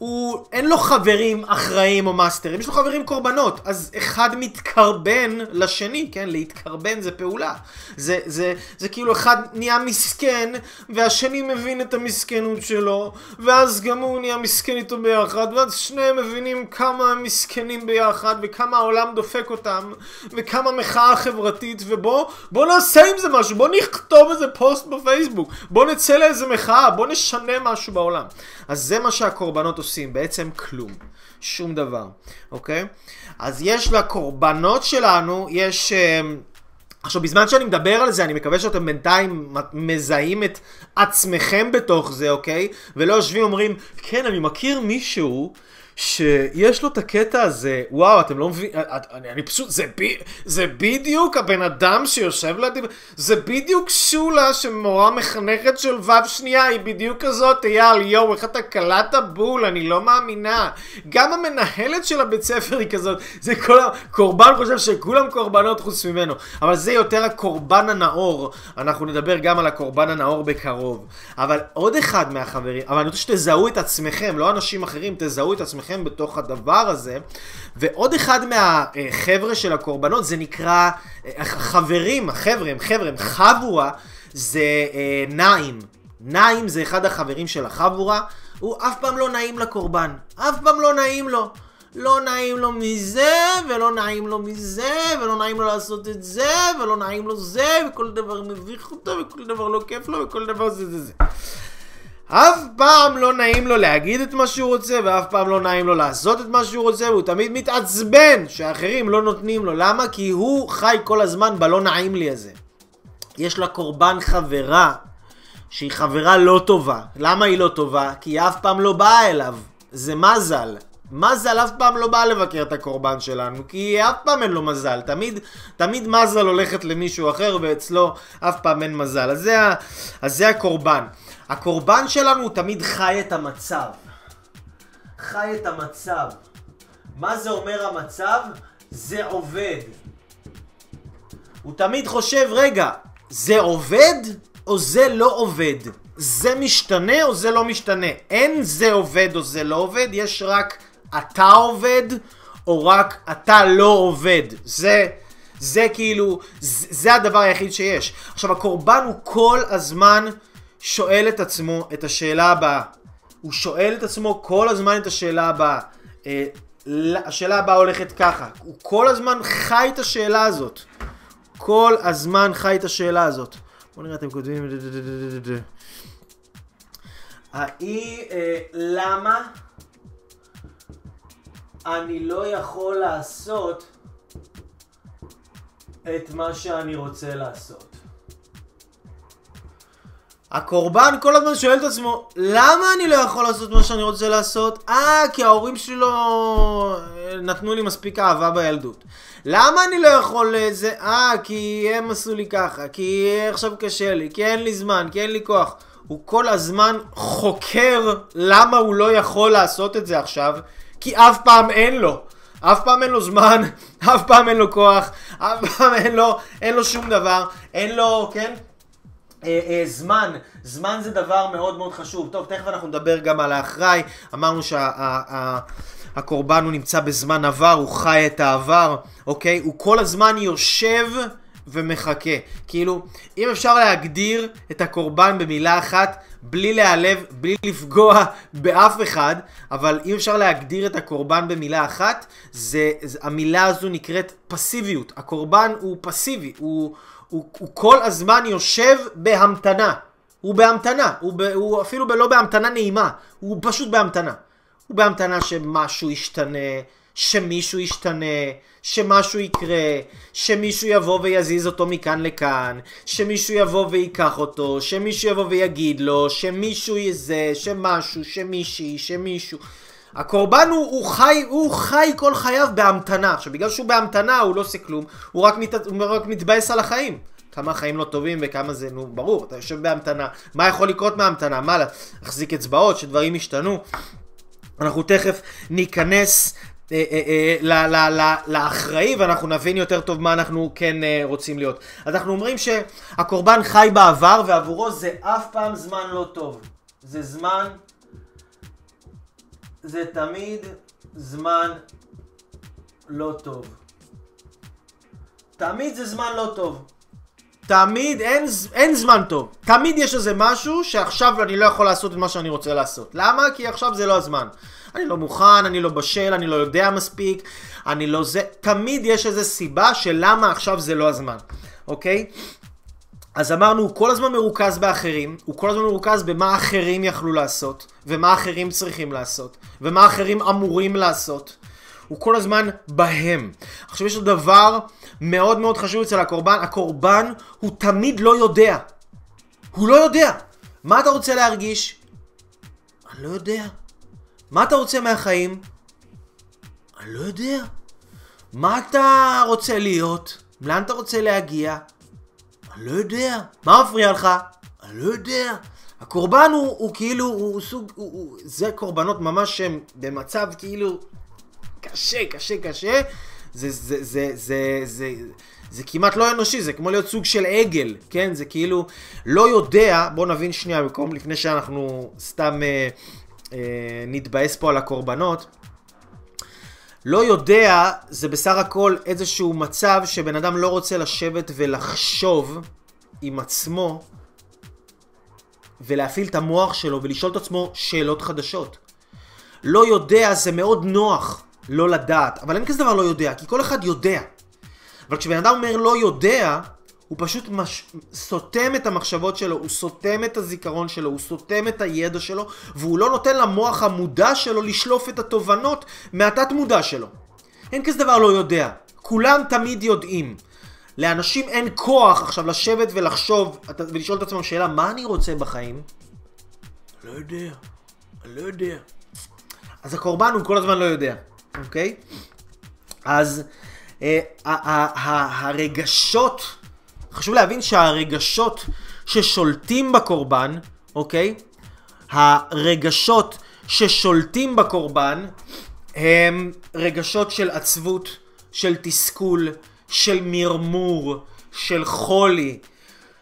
הוא, אין לו חברים אחראים או מאסטרים, יש לו חברים קורבנות. אז אחד מתקרבן לשני, כן? להתקרבן זה פעולה. זה, זה, זה כאילו אחד נהיה מסכן, והשני מבין את המסכנות שלו, ואז גם הוא נהיה מסכן איתו ביחד, ואז שניהם מבינים כמה הם מסכנים ביחד, וכמה העולם דופק אותם, וכמה מחאה חברתית, ובוא, בוא נעשה עם זה משהו, בוא נכתוב איזה פוסט בפייסבוק, בוא נצא לאיזה מחאה, בוא נשנה משהו בעולם. אז זה מה שהקורבנות עושים, בעצם כלום. שום דבר, אוקיי? אז יש לקורבנות שלנו, יש... אה, עכשיו, בזמן שאני מדבר על זה, אני מקווה שאתם בינתיים מזהים את עצמכם בתוך זה, אוקיי? ולא יושבים ואומרים, כן, אני מכיר מישהו שיש לו את הקטע הזה, וואו, אתם לא מבינים, אה, אה, אני, אני פשוט, זה, ב, זה בדיוק הבן אדם שיושב לידי, זה בדיוק שולה שמורה מחנכת של ו' שנייה, היא בדיוק כזאת, אייל, יואו, איך אתה קלעת בול, אני לא מאמינה. גם המנהלת של הבית ספר היא כזאת, זה כל הקורבן חושב שכולם קורבנות חוץ ממנו, אבל זה יותר הקורבן הנאור, אנחנו נדבר גם על הקורבן הנאור בקרוב. אבל עוד אחד מהחברים, אבל אני רוצה שתזהו את עצמכם, לא אנשים אחרים, תזהו את עצמכם. עצמכם בתוך הדבר הזה. ועוד אחד מהחבר'ה של הקורבנות, זה נקרא, החברים, החבר'ה, הם חבר'ה, הם חבורה, זה אה, נעים. נעים זה אחד החברים של החבורה, הוא אף פעם לא נעים לקורבן. אף פעם לא נעים לו. לא נעים לו מזה, ולא נעים לו מזה, ולא נעים לו לעשות את זה, ולא נעים לו זה, וכל דבר מביך אותו, וכל דבר לא כיף לו, וכל דבר זה זה זה. אף פעם לא נעים לו להגיד את מה שהוא רוצה, ואף פעם לא נעים לו לעשות את מה שהוא רוצה, והוא תמיד מתעצבן שאחרים לא נותנים לו. למה? כי הוא חי כל הזמן בלא נעים לי הזה. יש לקורבן חברה שהיא חברה לא טובה. למה היא לא טובה? כי היא אף פעם לא באה אליו. זה מזל. מזל אף פעם לא בא לבקר את הקורבן שלנו, כי אף פעם אין לו מזל. תמיד, תמיד מזל הולכת למישהו אחר, ואצלו אף פעם אין מזל. אז זה, אז זה הקורבן. הקורבן שלנו הוא תמיד חי את המצב. חי את המצב. מה זה אומר המצב? זה עובד. הוא תמיד חושב, רגע, זה עובד או זה לא עובד? זה משתנה או זה לא משתנה? אין זה עובד או זה לא עובד, יש רק אתה עובד או רק אתה לא עובד. זה, זה כאילו, זה, זה הדבר היחיד שיש. עכשיו, הקורבן הוא כל הזמן שואל את עצמו את השאלה הבאה. הוא שואל את עצמו כל הזמן את השאלה הבאה. אה, השאלה הבאה הולכת ככה. הוא כל הזמן חי את השאלה הזאת. כל הזמן חי את השאלה הזאת. בואו נראה, אתם כותבים... האי, אה, למה אני לא יכול לעשות את מה שאני רוצה לעשות? הקורבן כל הזמן שואל את עצמו, למה אני לא יכול לעשות מה שאני רוצה לעשות? אה, כי ההורים שלי לא נתנו לי מספיק אהבה בילדות. למה אני לא יכול לזה? אה, כי הם עשו לי ככה, כי עכשיו קשה לי, כי אין לי זמן, כי אין לי כוח. הוא כל הזמן חוקר למה הוא לא יכול לעשות את זה עכשיו, כי אף פעם אין לו. אף פעם אין לו זמן, אף פעם אין לו כוח, אף פעם אין לו, אין לו שום דבר, אין לו, כן? אה, אה, זמן, זמן זה דבר מאוד מאוד חשוב. טוב, תכף אנחנו נדבר גם על האחראי. אמרנו שהקורבן הוא נמצא בזמן עבר, הוא חי את העבר, אוקיי? הוא כל הזמן יושב ומחכה. כאילו, אם אפשר להגדיר את הקורבן במילה אחת, בלי להיעלב, בלי לפגוע באף אחד, אבל אם אפשר להגדיר את הקורבן במילה אחת, זה, זה המילה הזו נקראת פסיביות. הקורבן הוא פסיבי, הוא... הוא, הוא כל הזמן יושב בהמתנה. הוא בהמתנה, הוא, ב, הוא אפילו לא בהמתנה נעימה, הוא פשוט בהמתנה. הוא בהמתנה שמשהו ישתנה, שמישהו ישתנה, שמשהו יקרה, שמישהו יבוא ויזיז אותו מכאן לכאן, שמישהו יבוא ויקח אותו, שמישהו יבוא ויגיד לו, שמישהו יזה, שמשהו, שמישהי, שמישהו. הקורבן הוא, הוא, חי, הוא חי כל חייו בהמתנה. עכשיו, בגלל שהוא בהמתנה, הוא לא עושה כלום, הוא רק, מת, הוא רק מתבאס על החיים. כמה החיים לא טובים וכמה זה, נו, ברור, אתה יושב בהמתנה. מה יכול לקרות מהמתנה? מה, להחזיק אצבעות, שדברים ישתנו? אנחנו תכף ניכנס אה, אה, אה, לאחראי ואנחנו נבין יותר טוב מה אנחנו כן אה, רוצים להיות. אז אנחנו אומרים שהקורבן חי בעבר ועבורו זה אף פעם זמן לא טוב. זה זמן זה תמיד זמן לא טוב. תמיד זה זמן לא טוב. תמיד אין, אין זמן טוב. תמיד יש איזה משהו שעכשיו אני לא יכול לעשות את מה שאני רוצה לעשות. למה? כי עכשיו זה לא הזמן. אני לא מוכן, אני לא בשל, אני לא יודע מספיק, אני לא זה. תמיד יש איזה סיבה של למה עכשיו זה לא הזמן, אוקיי? אז אמרנו, הוא כל הזמן מרוכז באחרים, הוא כל הזמן מרוכז במה אחרים יכלו לעשות, ומה אחרים צריכים לעשות, ומה אחרים אמורים לעשות. הוא כל הזמן בהם. עכשיו יש עוד דבר מאוד מאוד חשוב אצל הקורבן, הקורבן הוא תמיד לא יודע. הוא לא יודע. מה אתה רוצה להרגיש? אני לא יודע. מה אתה רוצה מהחיים? אני לא יודע. מה אתה רוצה להיות? לאן אתה רוצה להגיע? אני לא יודע. מה מפריע לך? אני לא יודע. הקורבן הוא, הוא כאילו, הוא סוג, הוא, הוא, זה קורבנות ממש שהם במצב כאילו קשה, קשה, קשה. זה, זה, זה, זה, זה, זה כמעט לא אנושי, זה כמו להיות סוג של עגל, כן? זה כאילו לא יודע, בוא נבין שנייה, במקום לפני שאנחנו סתם אה, אה, נתבאס פה על הקורבנות. לא יודע, זה בסך הכל איזשהו מצב שבן אדם לא רוצה לשבת ולחשוב עם עצמו ולהפעיל את המוח שלו ולשאול את עצמו שאלות חדשות. לא יודע זה מאוד נוח לא לדעת, אבל אין כזה דבר לא יודע, כי כל אחד יודע. אבל כשבן אדם אומר לא יודע, הוא פשוט מש... סותם את המחשבות שלו, הוא סותם את הזיכרון שלו, הוא סותם את הידע שלו, והוא לא נותן למוח המודע שלו לשלוף את התובנות מהתת מודע שלו. אין כזה דבר לא יודע. כולם תמיד יודעים. לאנשים אין כוח עכשיו לשבת ולחשוב ולשאול את עצמם שאלה, מה אני רוצה בחיים? לא יודע, לא יודע. אז הקורבן הוא כל הזמן לא יודע, אוקיי? אז אה, הרגשות, חשוב להבין שהרגשות ששולטים בקורבן, אוקיי? הרגשות ששולטים בקורבן הם רגשות של עצבות, של תסכול, של מרמור, של חולי,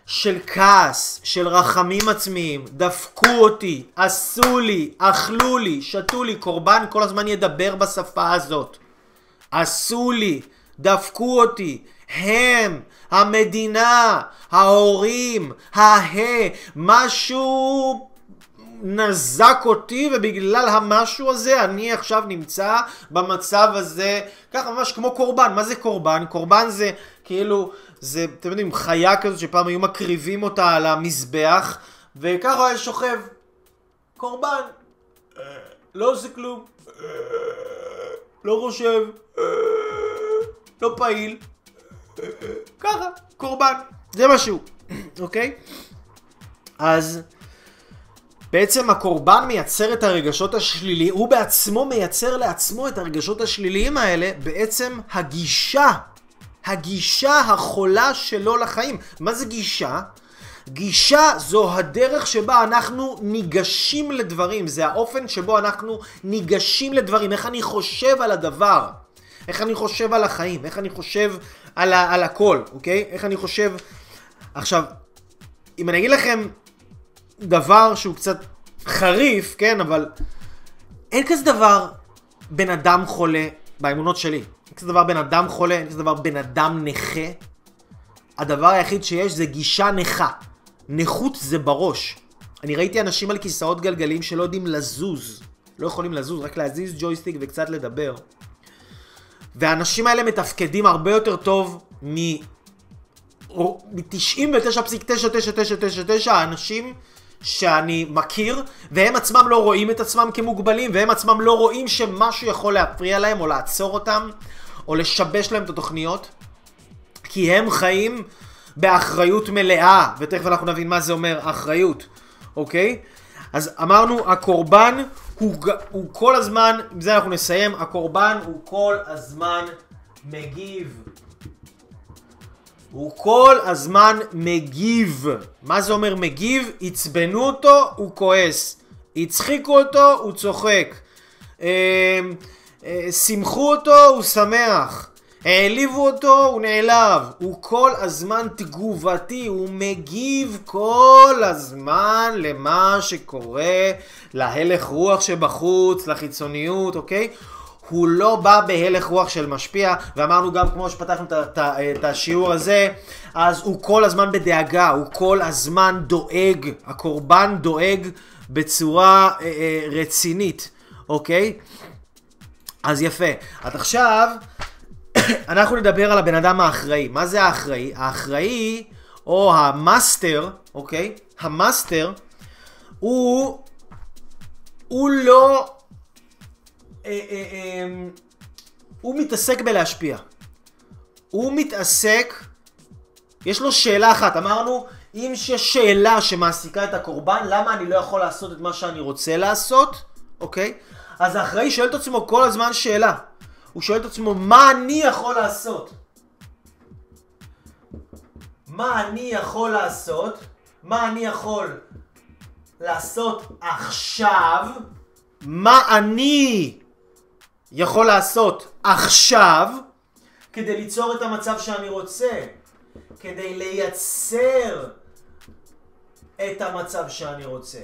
של כעס, של רחמים עצמיים, דפקו אותי, עשו לי, אכלו לי, שתו לי, קורבן כל הזמן ידבר בשפה הזאת. עשו לי, דפקו אותי, הם, המדינה, ההורים, הה, משהו נזק אותי ובגלל המשהו הזה אני עכשיו נמצא במצב הזה ככה ממש כמו קורבן. מה זה קורבן? קורבן זה כאילו זה אתם יודעים חיה כזאת שפעם היו מקריבים אותה על המזבח וככה היה שוכב. קורבן. לא עושה כלום. לא חושב. לא פעיל. ככה קורבן. זה משהו אוקיי? אז בעצם הקורבן מייצר את הרגשות השליליים, הוא בעצמו מייצר לעצמו את הרגשות השליליים האלה, בעצם הגישה, הגישה החולה שלו לחיים. מה זה גישה? גישה זו הדרך שבה אנחנו ניגשים לדברים, זה האופן שבו אנחנו ניגשים לדברים, איך אני חושב על הדבר, איך אני חושב על החיים, איך אני חושב על, ה- על הכל, אוקיי? איך אני חושב... עכשיו, אם אני אגיד לכם דבר שהוא קצת חריף, כן, אבל אין כזה דבר בן אדם חולה באמונות שלי. אין כזה דבר בן אדם חולה, אין כזה דבר בן אדם נכה. הדבר היחיד שיש זה גישה נכה. נכות זה בראש. אני ראיתי אנשים על כיסאות גלגלים שלא יודעים לזוז. לא יכולים לזוז, רק להזיז ג'ויסטיק וקצת לדבר. והאנשים האלה מתפקדים הרבה יותר טוב מ... מ-99.9999 האנשים שאני מכיר, והם עצמם לא רואים את עצמם כמוגבלים, והם עצמם לא רואים שמשהו יכול להפריע להם, או לעצור אותם, או לשבש להם את התוכניות, כי הם חיים באחריות מלאה, ותכף אנחנו נבין מה זה אומר אחריות, אוקיי? אז אמרנו, הקורבן הוא, הוא כל הזמן, עם זה אנחנו נסיים, הקורבן הוא כל הזמן מגיב. הוא כל הזמן מגיב. מה זה אומר מגיב? עצבנו אותו, הוא כועס. הצחיקו אותו, הוא צוחק. אה, אה, שימחו אותו, הוא שמח. העליבו אותו, הוא נעלב. הוא כל הזמן תגובתי, הוא מגיב כל הזמן למה שקורה, להלך רוח שבחוץ, לחיצוניות, אוקיי? הוא לא בא בהלך רוח של משפיע, ואמרנו גם כמו שפתחנו את השיעור הזה, אז הוא כל הזמן בדאגה, הוא כל הזמן דואג, הקורבן דואג בצורה אה, אה, רצינית, אוקיי? אז יפה. אז עכשיו, אנחנו נדבר על הבן אדם האחראי. מה זה האחראי? האחראי, או המאסטר, אוקיי? המאסטר, הוא... הוא לא... אה, אה, אה, הוא מתעסק בלהשפיע. הוא מתעסק, יש לו שאלה אחת, אמרנו, אם יש שאלה שמעסיקה את הקורבן, למה אני לא יכול לעשות את מה שאני רוצה לעשות, אוקיי? אז האחראי שואל את עצמו כל הזמן שאלה. הוא שואל את עצמו, מה אני יכול לעשות? מה אני יכול לעשות? מה אני יכול לעשות עכשיו? מה אני יכול לעשות עכשיו כדי ליצור את המצב שאני רוצה, כדי לייצר את המצב שאני רוצה.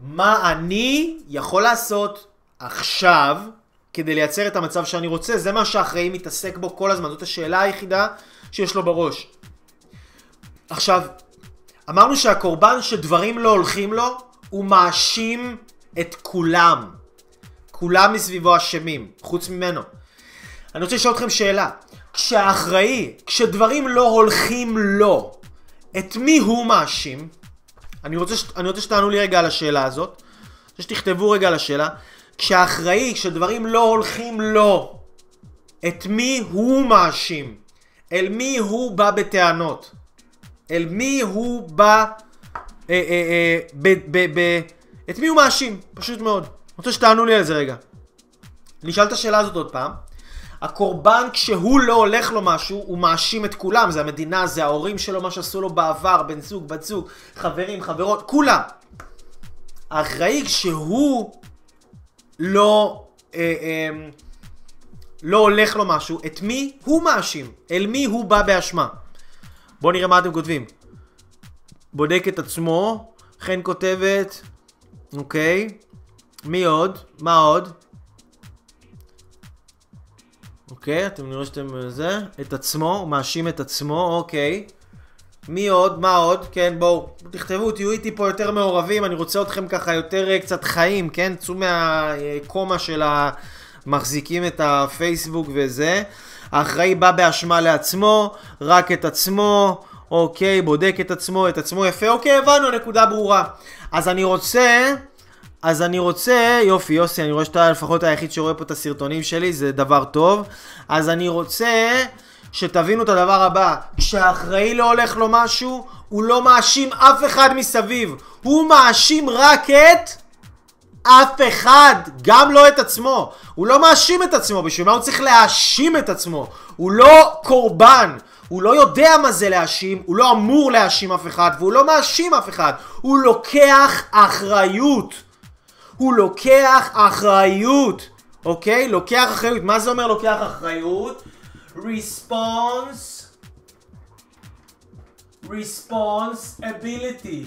מה אני יכול לעשות עכשיו כדי לייצר את המצב שאני רוצה? זה מה שהאחראי מתעסק בו כל הזמן, זאת השאלה היחידה שיש לו בראש. עכשיו, אמרנו שהקורבן שדברים לא הולכים לו, הוא מאשים את כולם. כולם מסביבו אשמים, חוץ ממנו. אני רוצה לשאול אתכם שאלה. כשהאחראי, כשדברים לא הולכים לו, את מי הוא מאשים? אני רוצה, ש... אני רוצה שתענו לי רגע על השאלה הזאת. אני רוצה שתכתבו רגע על השאלה. כשהאחראי, כשדברים לא הולכים לו, את מי הוא מאשים? אל מי הוא בא בטענות? אל מי הוא בא... אה, אה, אה, ב, ב, ב, את מי הוא מאשים? פשוט מאוד. רוצה שתענו לי על זה רגע. אני אשאל את השאלה הזאת עוד פעם. הקורבן כשהוא לא הולך לו משהו, הוא מאשים את כולם, זה המדינה, זה ההורים שלו, מה שעשו לו בעבר, בן זוג, בת זוג, חברים, חברות, כולם. האחראי כשהוא לא, אה, אה, לא הולך לו משהו, את מי הוא מאשים? אל מי הוא בא באשמה? בואו נראה מה אתם כותבים. בודק את עצמו, חן כותבת, אוקיי, מי עוד? מה עוד? אוקיי, אתם נראים שאתם זה, את עצמו, הוא מאשים את עצמו, אוקיי. מי עוד? מה עוד? כן, בואו, תכתבו, תהיו איתי פה יותר מעורבים, אני רוצה אתכם ככה יותר אה, קצת חיים, כן? צאו מהקומה של המחזיקים את הפייסבוק וזה. האחראי בא באשמה לעצמו, רק את עצמו, אוקיי, בודק את עצמו, את עצמו יפה, אוקיי, הבנו, נקודה ברורה. אז אני רוצה... אז אני רוצה, יופי, יוסי, אני רואה שאתה לפחות היחיד שרואה פה את הסרטונים שלי, זה דבר טוב. אז אני רוצה שתבינו את הדבר הבא, כשהאחראי לא הולך לו משהו, הוא לא מאשים אף אחד מסביב. הוא מאשים רק את אף אחד, גם לא את עצמו. הוא לא מאשים את עצמו, בשביל מה הוא צריך להאשים את עצמו? הוא לא קורבן. הוא לא יודע מה זה להאשים, הוא לא אמור להאשים אף אחד, והוא לא מאשים אף אחד. הוא לוקח אחריות. הוא לוקח אחריות, אוקיי? לוקח אחריות. מה זה אומר לוקח אחריות? response responsibility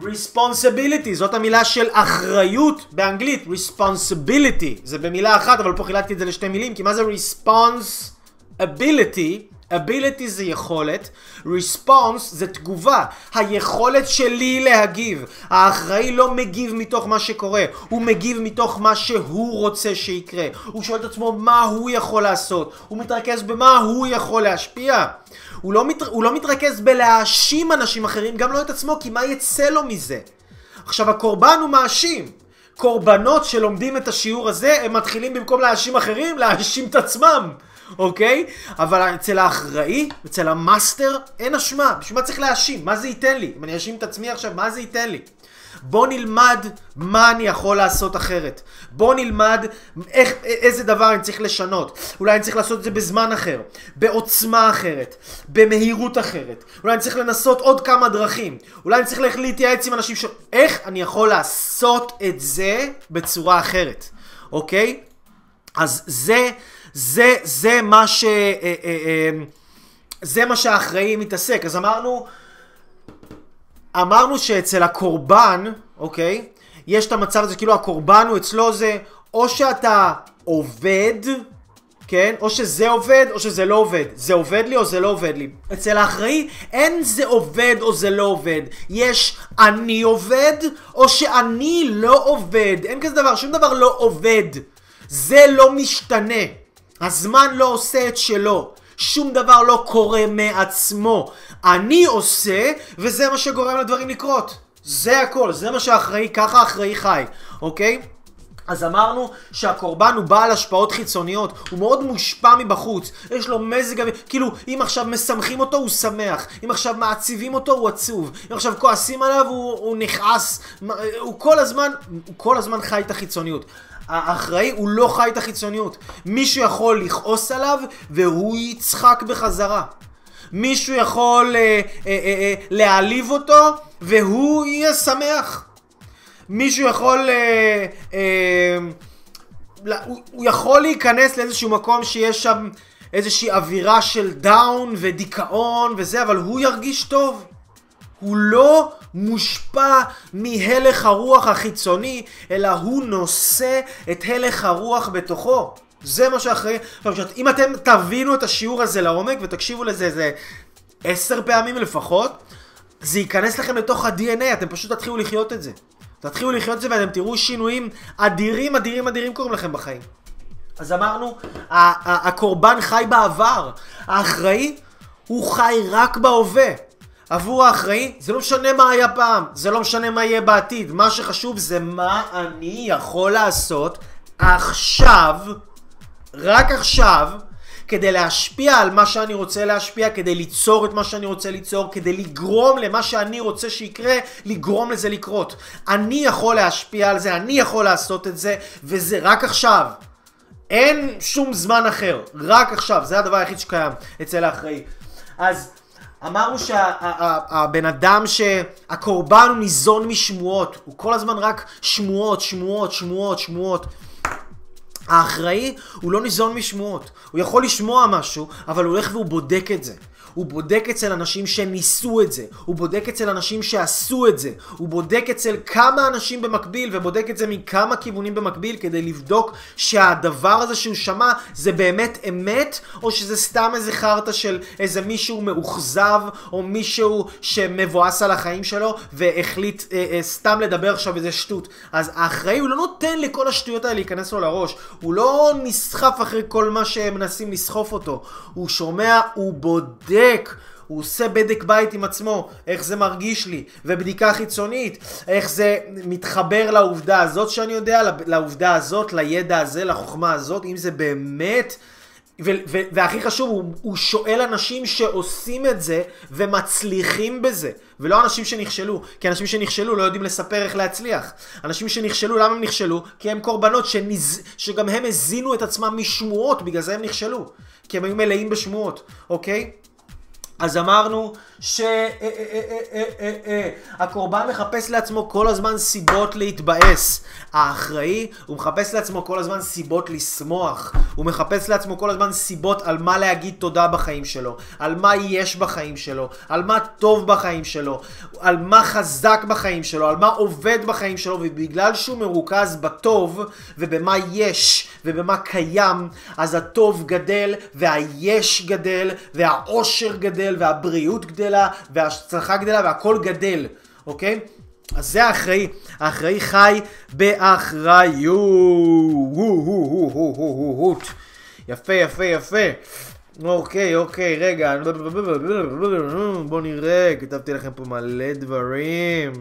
responsibility זאת המילה של אחריות באנגלית responsibility זה במילה אחת אבל פה חילקתי את זה לשתי מילים כי מה זה responsibility ability זה יכולת, response זה תגובה, היכולת שלי להגיב. האחראי לא מגיב מתוך מה שקורה, הוא מגיב מתוך מה שהוא רוצה שיקרה. הוא שואל את עצמו מה הוא יכול לעשות, הוא מתרכז במה הוא יכול להשפיע. הוא לא, מת... הוא לא מתרכז בלהאשים אנשים אחרים, גם לא את עצמו, כי מה יצא לו מזה? עכשיו הקורבן הוא מאשים. קורבנות שלומדים את השיעור הזה, הם מתחילים במקום להאשים אחרים, להאשים את עצמם. אוקיי? אבל אצל האחראי, אצל המאסטר, אין אשמה. בשביל מה צריך להאשים? מה זה ייתן לי? אם אני אאשים את עצמי עכשיו, מה זה ייתן לי? בוא נלמד מה אני יכול לעשות אחרת. בוא נלמד איך, איזה דבר אני צריך לשנות. אולי אני צריך לעשות את זה בזמן אחר, בעוצמה אחרת, במהירות אחרת. אולי אני צריך לנסות עוד כמה דרכים. אולי אני צריך להתייעץ עם אנשים ש... איך אני יכול לעשות את זה בצורה אחרת, אוקיי? אז זה... זה, זה מה ש... אה, אה, אה, זה מה שהאחראי מתעסק. אז אמרנו, אמרנו שאצל הקורבן, אוקיי? יש את המצב הזה, כאילו הקורבן הוא אצלו זה, או שאתה עובד, כן? או שזה עובד, או שזה לא עובד. זה עובד לי או זה לא עובד לי. אצל האחראי אין זה עובד או זה לא עובד. יש אני עובד, או שאני לא עובד. אין כזה דבר, שום דבר לא עובד. זה לא משתנה. הזמן לא עושה את שלו. שום דבר לא קורה מעצמו. אני עושה, וזה מה שגורם לדברים לקרות. זה הכל, זה מה שאחראי, ככה אחראי חי, אוקיי? אז אמרנו שהקורבן הוא בעל השפעות חיצוניות, הוא מאוד מושפע מבחוץ, יש לו מזג אוויר, כאילו אם עכשיו משמחים אותו הוא שמח, אם עכשיו מעציבים אותו הוא עצוב, אם עכשיו כועסים עליו הוא, הוא נכעס, הוא כל הזמן, הוא כל הזמן חי את החיצוניות. האחראי הוא לא חי את החיצוניות. מישהו יכול לכעוס עליו והוא יצחק בחזרה. מישהו יכול אה, אה, אה, אה, להעליב אותו והוא יהיה שמח. מישהו יכול... אה, אה, הוא, הוא יכול להיכנס לאיזשהו מקום שיש שם איזושהי אווירה של דאון ודיכאון וזה, אבל הוא ירגיש טוב. הוא לא מושפע מהלך הרוח החיצוני, אלא הוא נושא את הלך הרוח בתוכו. זה מה שאחראי... עכשיו, אם אתם תבינו את השיעור הזה לעומק ותקשיבו לזה, זה עשר פעמים לפחות, זה ייכנס לכם לתוך ה-DNA, אתם פשוט תתחילו לחיות את זה. תתחילו לחיות את זה ואתם תראו שינויים אדירים, אדירים, אדירים קורים לכם בחיים. אז אמרנו, הקורבן חי בעבר, האחראי הוא חי רק בהווה. עבור האחראי, זה לא משנה מה היה פעם, זה לא משנה מה יהיה בעתיד, מה שחשוב זה מה אני יכול לעשות עכשיו, רק עכשיו, כדי להשפיע על מה שאני רוצה להשפיע, כדי ליצור את מה שאני רוצה ליצור, כדי לגרום למה שאני רוצה שיקרה, לגרום לזה לקרות. אני יכול להשפיע על זה, אני יכול לעשות את זה, וזה רק עכשיו. אין שום זמן אחר, רק עכשיו, זה הדבר היחיד שקיים אצל האחראי. אז אמרנו שהבן שה, אדם שהקורבן הוא ניזון משמועות, הוא כל הזמן רק שמועות, שמועות, שמועות, שמועות. האחראי הוא לא ניזון משמועות. הוא יכול לשמוע משהו, אבל הוא הולך והוא בודק את זה. הוא בודק אצל אנשים שניסו את זה, הוא בודק אצל אנשים שעשו את זה, הוא בודק אצל כמה אנשים במקביל ובודק את זה מכמה כיוונים במקביל כדי לבדוק שהדבר הזה שהוא שמע זה באמת אמת או שזה סתם איזה חרטא של איזה מישהו מאוכזב או מישהו שמבואס על החיים שלו והחליט אה, אה, סתם לדבר עכשיו איזה שטות. אז האחראי הוא לא נותן לכל השטויות האלה להיכנס לו לראש, הוא לא נסחף אחרי כל מה שהם מנסים לסחוף אותו, הוא שומע, הוא בודק בודק, הוא עושה בדק בית עם עצמו, איך זה מרגיש לי, ובדיקה חיצונית, איך זה מתחבר לעובדה הזאת שאני יודע, לעובדה הזאת, לידע הזה, לחוכמה הזאת, אם זה באמת... ו- ו- והכי חשוב, הוא, הוא שואל אנשים שעושים את זה ומצליחים בזה, ולא אנשים שנכשלו, כי אנשים שנכשלו לא יודעים לספר איך להצליח. אנשים שנכשלו, למה הם נכשלו? כי הם קורבנות שנז... שגם הם הזינו את עצמם משמועות, בגלל זה הם נכשלו. כי הם היו מלאים בשמועות, אוקיי? אז אמרנו שהקורבן מחפש לעצמו כל הזמן סיבות להתבאס. האחראי, הוא מחפש לעצמו כל הזמן סיבות לשמוח. הוא מחפש לעצמו כל הזמן סיבות על מה להגיד תודה בחיים שלו, על מה יש בחיים שלו, על מה טוב בחיים שלו, על מה חזק בחיים שלו, על מה עובד בחיים שלו, ובגלל שהוא מרוכז בטוב ובמה יש ובמה קיים, אז הטוב גדל והיש גדל והאושר גדל והבריאות גדלה וההצלחה גדלה והכל גדל, אוקיי? אז זה האחראי, האחראי חי באחריות. יפה, יפה, יפה. אוקיי, אוקיי, רגע. בואו נראה, כתבתי לכם פה מלא דברים.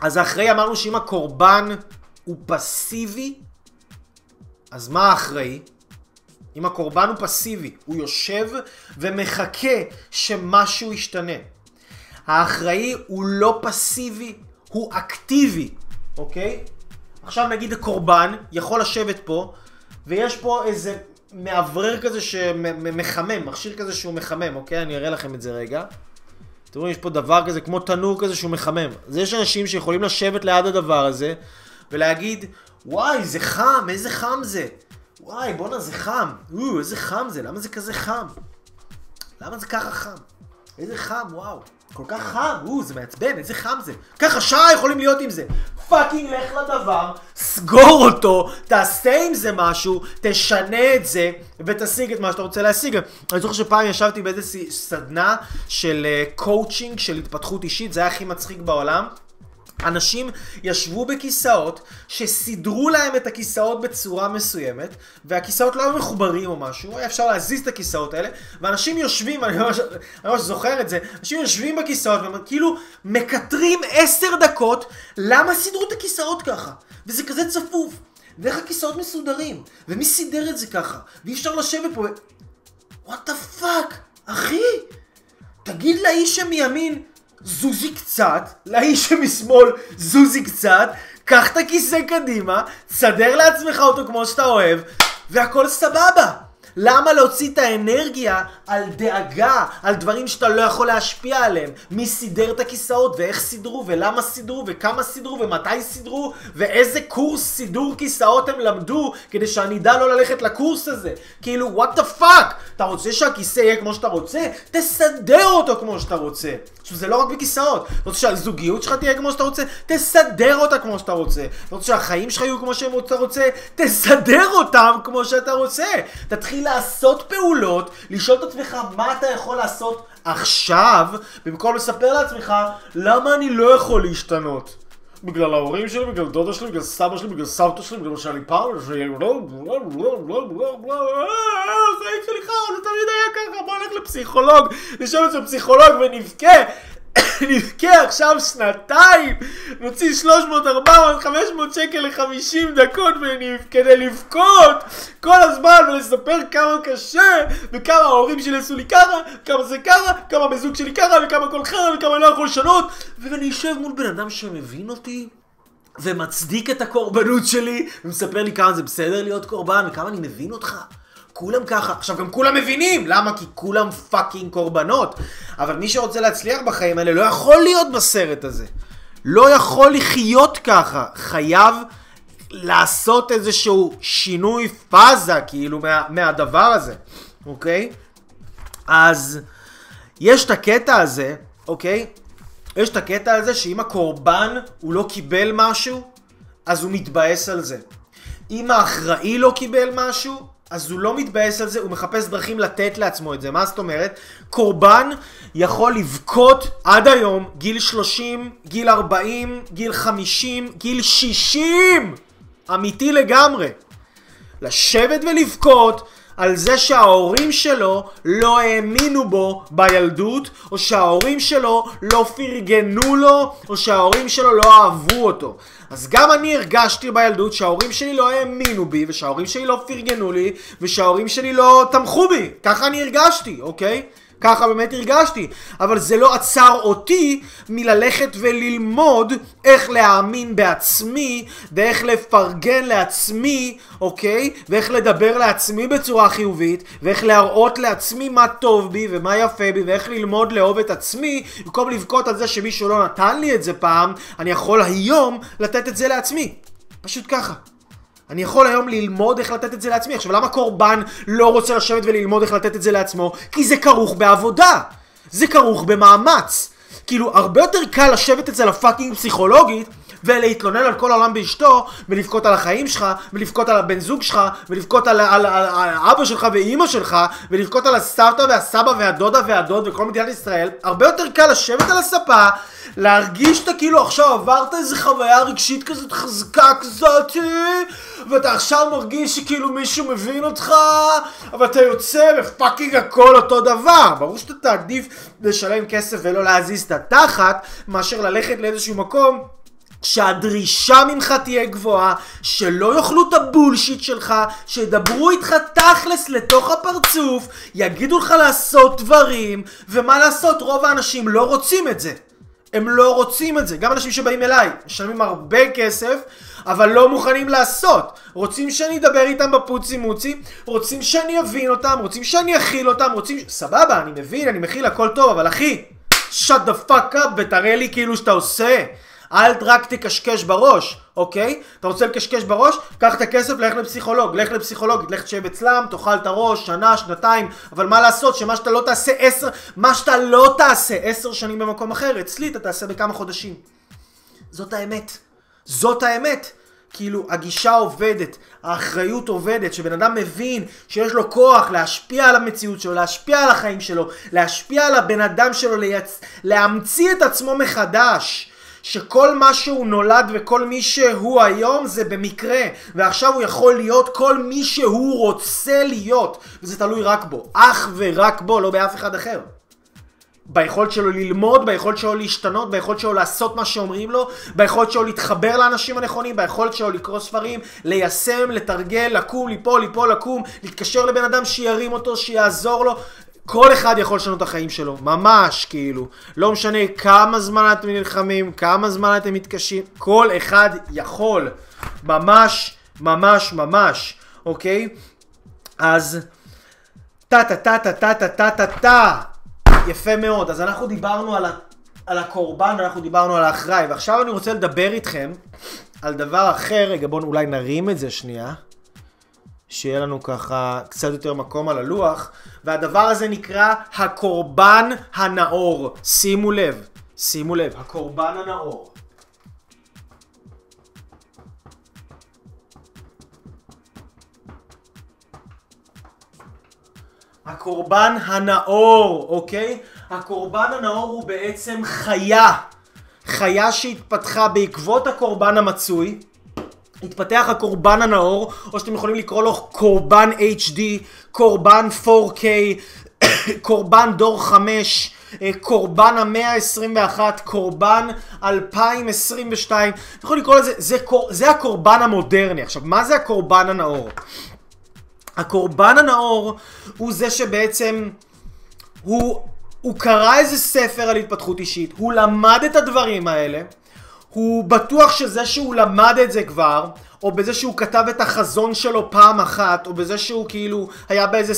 אז האחראי אמרנו שאם הקורבן הוא פסיבי, אז מה האחראי? אם הקורבן הוא פסיבי, הוא יושב ומחכה שמשהו ישתנה. האחראי הוא לא פסיבי, הוא אקטיבי, אוקיי? עכשיו נגיד הקורבן יכול לשבת פה, ויש פה איזה מאוורר כזה שמחמם, מכשיר כזה שהוא מחמם, אוקיי? אני אראה לכם את זה רגע. אתם רואים, יש פה דבר כזה, כמו תנור כזה שהוא מחמם. אז יש אנשים שיכולים לשבת ליד הדבר הזה, ולהגיד, וואי, זה חם, איזה חם זה. וואי, בואנה, זה חם. או, איזה חם זה, למה זה כזה חם? למה זה ככה חם? איזה חם, וואו. כל כך חם, או, זה מעצבן, איזה חם זה. ככה שעה יכולים להיות עם זה. fucking לך לדבר, סגור אותו, תעשה עם זה משהו, תשנה את זה, ותשיג את מה שאתה רוצה להשיג. אני זוכר שפעם ישבתי באיזה סדנה של coaching, uh, של התפתחות אישית, זה היה הכי מצחיק בעולם. אנשים ישבו בכיסאות שסידרו להם את הכיסאות בצורה מסוימת והכיסאות לא היו מחוברים או משהו, היה אפשר להזיז את הכיסאות האלה ואנשים יושבים, אני ממש, אני ממש זוכר את זה, אנשים יושבים בכיסאות וכאילו מקטרים עשר דקות למה סידרו את הכיסאות ככה וזה כזה צפוף ואיך הכיסאות מסודרים ומי סידר את זה ככה ואי אפשר לשבת פה what the fuck אחי? תגיד לאיש שמימין זוזי קצת, לאיש שמשמאל זוזי קצת, קח את הכיסא קדימה, סדר לעצמך אותו כמו שאתה אוהב, והכל סבבה. למה להוציא את האנרגיה על דאגה, על דברים שאתה לא יכול להשפיע עליהם? מי סידר את הכיסאות, ואיך סידרו, ולמה סידרו, וכמה סידרו, ומתי סידרו, ואיזה קורס סידור כיסאות הם למדו, כדי שאני אדע לא ללכת לקורס הזה. כאילו, what the fuck? אתה רוצה שהכיסא יהיה כמו שאתה רוצה? תסדר אותו כמו שאתה רוצה. עכשיו, זה לא רק בכיסאות. אתה רוצה שהזוגיות שלך תהיה כמו שאתה רוצה? תסדר אותה כמו שאתה רוצה. אתה רוצה שהחיים שלך יהיו כמו שאתה רוצה? תסדר אותם כמו שאתה רוצה. תתחיל לעשות פעולות, לשאול את עצמך מה אתה יכול לעשות עכשיו, במקום לספר לעצמך למה אני לא יכול להשתנות. בגלל ההורים שלי, בגלל דודה שלי, בגלל סבא שלי, בגלל סבתא שלי, בגלל מה שהיה לי פעם, שהיה לי... החיים שלי חרא, זה תמיד היה ככה, בוא נלך לפסיכולוג, נשב אצל פסיכולוג ונבכה. נבכה עכשיו שנתיים, נוציא 300, 400, 500 שקל ל-50 דקות כדי לבכות כל הזמן ולספר כמה קשה וכמה ההורים שלי עשו לי ככה, כמה זה ככה, כמה בזוג שלי ככה וכמה כל חרא וכמה אני לא יכול לשנות. ואני אשב מול בן אדם שמבין אותי ומצדיק את הקורבנות שלי ומספר לי כמה זה בסדר להיות קורבן וכמה אני מבין אותך כולם ככה. עכשיו גם כולם מבינים, למה? כי כולם פאקינג קורבנות. אבל מי שרוצה להצליח בחיים האלה לא יכול להיות בסרט הזה. לא יכול לחיות ככה. חייב לעשות איזשהו שינוי פאזה, כאילו, מה, מהדבר הזה, אוקיי? אז יש את הקטע הזה, אוקיי? יש את הקטע הזה שאם הקורבן הוא לא קיבל משהו, אז הוא מתבאס על זה. אם האחראי לא קיבל משהו, אז הוא לא מתבאס על זה, הוא מחפש דרכים לתת לעצמו את זה. מה זאת אומרת? קורבן יכול לבכות עד היום, גיל 30, גיל 40, גיל 50, גיל 60! אמיתי לגמרי. לשבת ולבכות על זה שההורים שלו לא האמינו בו בילדות, או שההורים שלו לא פרגנו לו, או שההורים שלו לא אהבו אותו. אז גם אני הרגשתי בילדות שההורים שלי לא האמינו בי, ושההורים שלי לא פרגנו לי, ושההורים שלי לא תמכו בי. ככה אני הרגשתי, אוקיי? ככה באמת הרגשתי, אבל זה לא עצר אותי מללכת וללמוד איך להאמין בעצמי ואיך לפרגן לעצמי, אוקיי? ואיך לדבר לעצמי בצורה חיובית ואיך להראות לעצמי מה טוב בי ומה יפה בי ואיך ללמוד לאהוב את עצמי במקום לבכות על זה שמישהו לא נתן לי את זה פעם, אני יכול היום לתת את זה לעצמי. פשוט ככה. אני יכול היום ללמוד איך לתת את זה לעצמי. עכשיו, למה קורבן לא רוצה לשבת וללמוד איך לתת את זה לעצמו? כי זה כרוך בעבודה. זה כרוך במאמץ. כאילו, הרבה יותר קל לשבת אצל הפאקינג פסיכולוגית ולהתלונן על כל העולם באשתו, ולבכות על החיים שלך, ולבכות על הבן זוג שלך, ולבכות על, על, על, על אבא שלך ואימא שלך, ולבכות על הסבתא והסבא והדודה והדוד וכל מדינת ישראל, הרבה יותר קל לשבת על הספה, להרגיש שאתה כאילו עכשיו עברת איזה חוויה רגשית כזאת חזקה כזאת, ואתה עכשיו מרגיש שכאילו מישהו מבין אותך, אבל אתה יוצא ופאקינג הכל אותו דבר. ברור שאתה תעדיף לשלם כסף ולא להזיז את התחת, מאשר ללכת לאיזשהו מקום. שהדרישה ממך תהיה גבוהה, שלא יאכלו את הבולשיט שלך, שידברו איתך תכלס לתוך הפרצוף, יגידו לך לעשות דברים, ומה לעשות, רוב האנשים לא רוצים את זה. הם לא רוצים את זה. גם אנשים שבאים אליי, משלמים הרבה כסף, אבל לא מוכנים לעשות. רוצים שאני אדבר איתם בפוצי מוצי, רוצים שאני אבין אותם, רוצים שאני אכיל אותם, רוצים... סבבה, אני מבין, אני מכיל, הכל טוב, אבל אחי, shut the fuck up ותראה לי כאילו שאתה עושה. אל רק תקשקש בראש, אוקיי? אתה רוצה לקשקש בראש? קח את הכסף, לך לפסיכולוג, לך לפסיכולוגית, לך תשב אצלם, תאכל את הראש, שנה, שנתיים, אבל מה לעשות שמה שאתה לא תעשה עשר, מה שאתה לא תעשה עשר שנים במקום אחר, אצלי אתה תעשה בכמה חודשים. זאת האמת. זאת האמת. כאילו, הגישה עובדת, האחריות עובדת, שבן אדם מבין שיש לו כוח להשפיע על המציאות שלו, להשפיע על החיים שלו, להשפיע על הבן אדם שלו, לייצ... להמציא את עצמו מחדש. שכל מה שהוא נולד וכל מי שהוא היום זה במקרה ועכשיו הוא יכול להיות כל מי שהוא רוצה להיות וזה תלוי רק בו, אך ורק בו, לא באף אחד אחר. ביכולת שלו ללמוד, ביכולת שלו להשתנות, ביכולת שלו לעשות מה שאומרים לו, ביכולת שלו להתחבר לאנשים הנכונים, ביכולת שלו לקרוא ספרים, ליישם, לתרגל, לקום, ליפול, ליפול, לקום, להתקשר לבן אדם שירים אותו, שיעזור לו, כל אחד יכול לשנות את החיים שלו, ממש, כאילו. לא משנה כמה זמן אתם נלחמים, כמה זמן אתם מתקשים, כל אחד יכול. ממש, ממש, ממש, אוקיי? אז... טה טה טה טה טה טה טה טה טה יפה מאוד. אז אנחנו דיברנו על, ה... על הקורבן ואנחנו דיברנו על האחראי, ועכשיו אני רוצה לדבר איתכם על דבר אחר. רגע, בואו אולי נרים את זה שנייה. שיהיה לנו ככה קצת יותר מקום על הלוח, והדבר הזה נקרא הקורבן הנאור. שימו לב, שימו לב, הקורבן הנאור. הקורבן הנאור, אוקיי? הקורבן הנאור הוא בעצם חיה. חיה שהתפתחה בעקבות הקורבן המצוי. התפתח הקורבן הנאור, או שאתם יכולים לקרוא לו קורבן HD, קורבן 4K, קורבן דור 5, אה, קורבן המאה ה-21, קורבן 2022, אתם יכולים לקרוא לזה, זה, זה הקורבן המודרני. עכשיו, מה זה הקורבן הנאור? הקורבן הנאור הוא זה שבעצם הוא, הוא קרא איזה ספר על התפתחות אישית, הוא למד את הדברים האלה, הוא בטוח שזה שהוא למד את זה כבר, או בזה שהוא כתב את החזון שלו פעם אחת, או בזה שהוא כאילו היה באיזה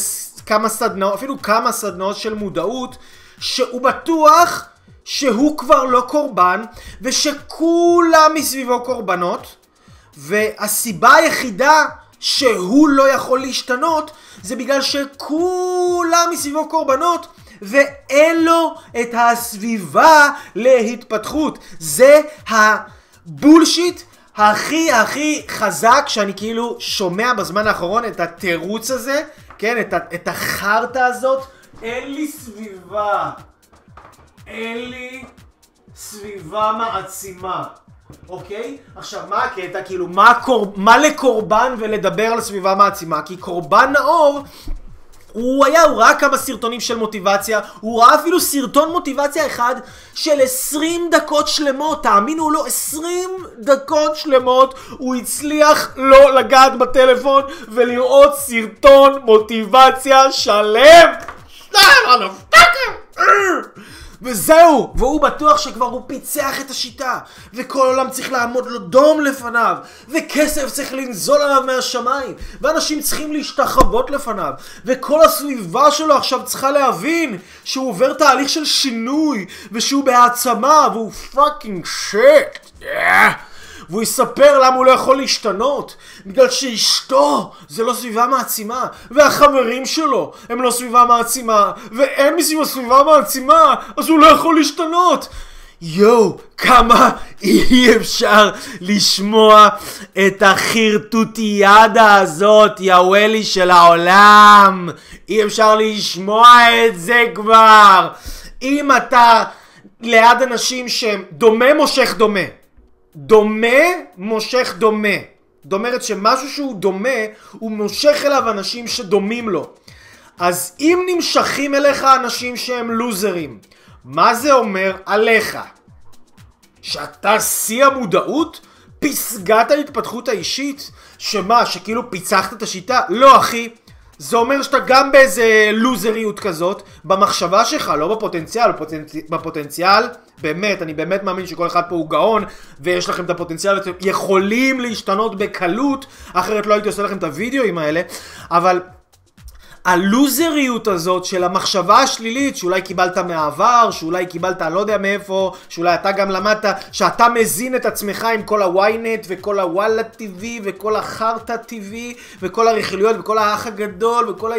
כמה סדנאות, אפילו כמה סדנאות של מודעות, שהוא בטוח שהוא כבר לא קורבן, ושכולם מסביבו קורבנות, והסיבה היחידה שהוא לא יכול להשתנות, זה בגלל שכולם מסביבו קורבנות, ואין לו את הסביבה להתפתחות. זה הבולשיט הכי הכי חזק שאני כאילו שומע בזמן האחרון את התירוץ הזה, כן, את, את החרטא הזאת. אין לי סביבה. אין לי סביבה מעצימה. אוקיי? עכשיו, מה הקטע? כאילו, מה, קור... מה לקורבן ולדבר על סביבה מעצימה? כי קורבן נאור... הוא היה, הוא ראה כמה סרטונים של מוטיבציה, הוא ראה אפילו סרטון מוטיבציה אחד של 20 דקות שלמות, תאמינו לו, 20 דקות שלמות הוא הצליח לא לגעת בטלפון ולראות סרטון מוטיבציה שלם! וזהו! והוא בטוח שכבר הוא פיצח את השיטה, וכל העולם צריך לעמוד לו דום לפניו, וכסף צריך לנזול עליו מהשמיים, ואנשים צריכים להשתחוות לפניו, וכל הסביבה שלו עכשיו צריכה להבין שהוא עובר תהליך של שינוי, ושהוא בהעצמה, והוא fucking shit! Yeah. והוא יספר למה הוא לא יכול להשתנות בגלל שאשתו זה לא סביבה מעצימה והחברים שלו הם לא סביבה מעצימה ואין מסביבו סביבה מעצימה אז הוא לא יכול להשתנות יואו, כמה אי אפשר לשמוע את החרטוטיאדה הזאת, יא וואלי של העולם. אי אפשר לשמוע את זה כבר. אם אתה ליד אנשים שהם דומה מושך דומה, דומה מושך דומה. זאת אומרת שמשהו שהוא דומה, הוא מושך אליו אנשים שדומים לו. אז אם נמשכים אליך אנשים שהם לוזרים, מה זה אומר עליך? שאתה שיא המודעות? פסגת ההתפתחות האישית? שמה, שכאילו פיצחת את השיטה? לא אחי, זה אומר שאתה גם באיזה לוזריות כזאת, במחשבה שלך, לא בפוטנציאל, בפוטנצ... בפוטנציאל, באמת, אני באמת מאמין שכל אחד פה הוא גאון, ויש לכם את הפוטנציאל, ואתם יכולים להשתנות בקלות, אחרת לא הייתי עושה לכם את הוידאוים האלה, אבל הלוזריות הזאת של המחשבה השלילית שאולי קיבלת מהעבר, שאולי קיבלת אני לא יודע מאיפה, שאולי אתה גם למדת, שאתה מזין את עצמך עם כל הוויינט וכל הוואלה טיווי וכל החרטא טיווי וכל הרכילויות וכל האח הגדול וכל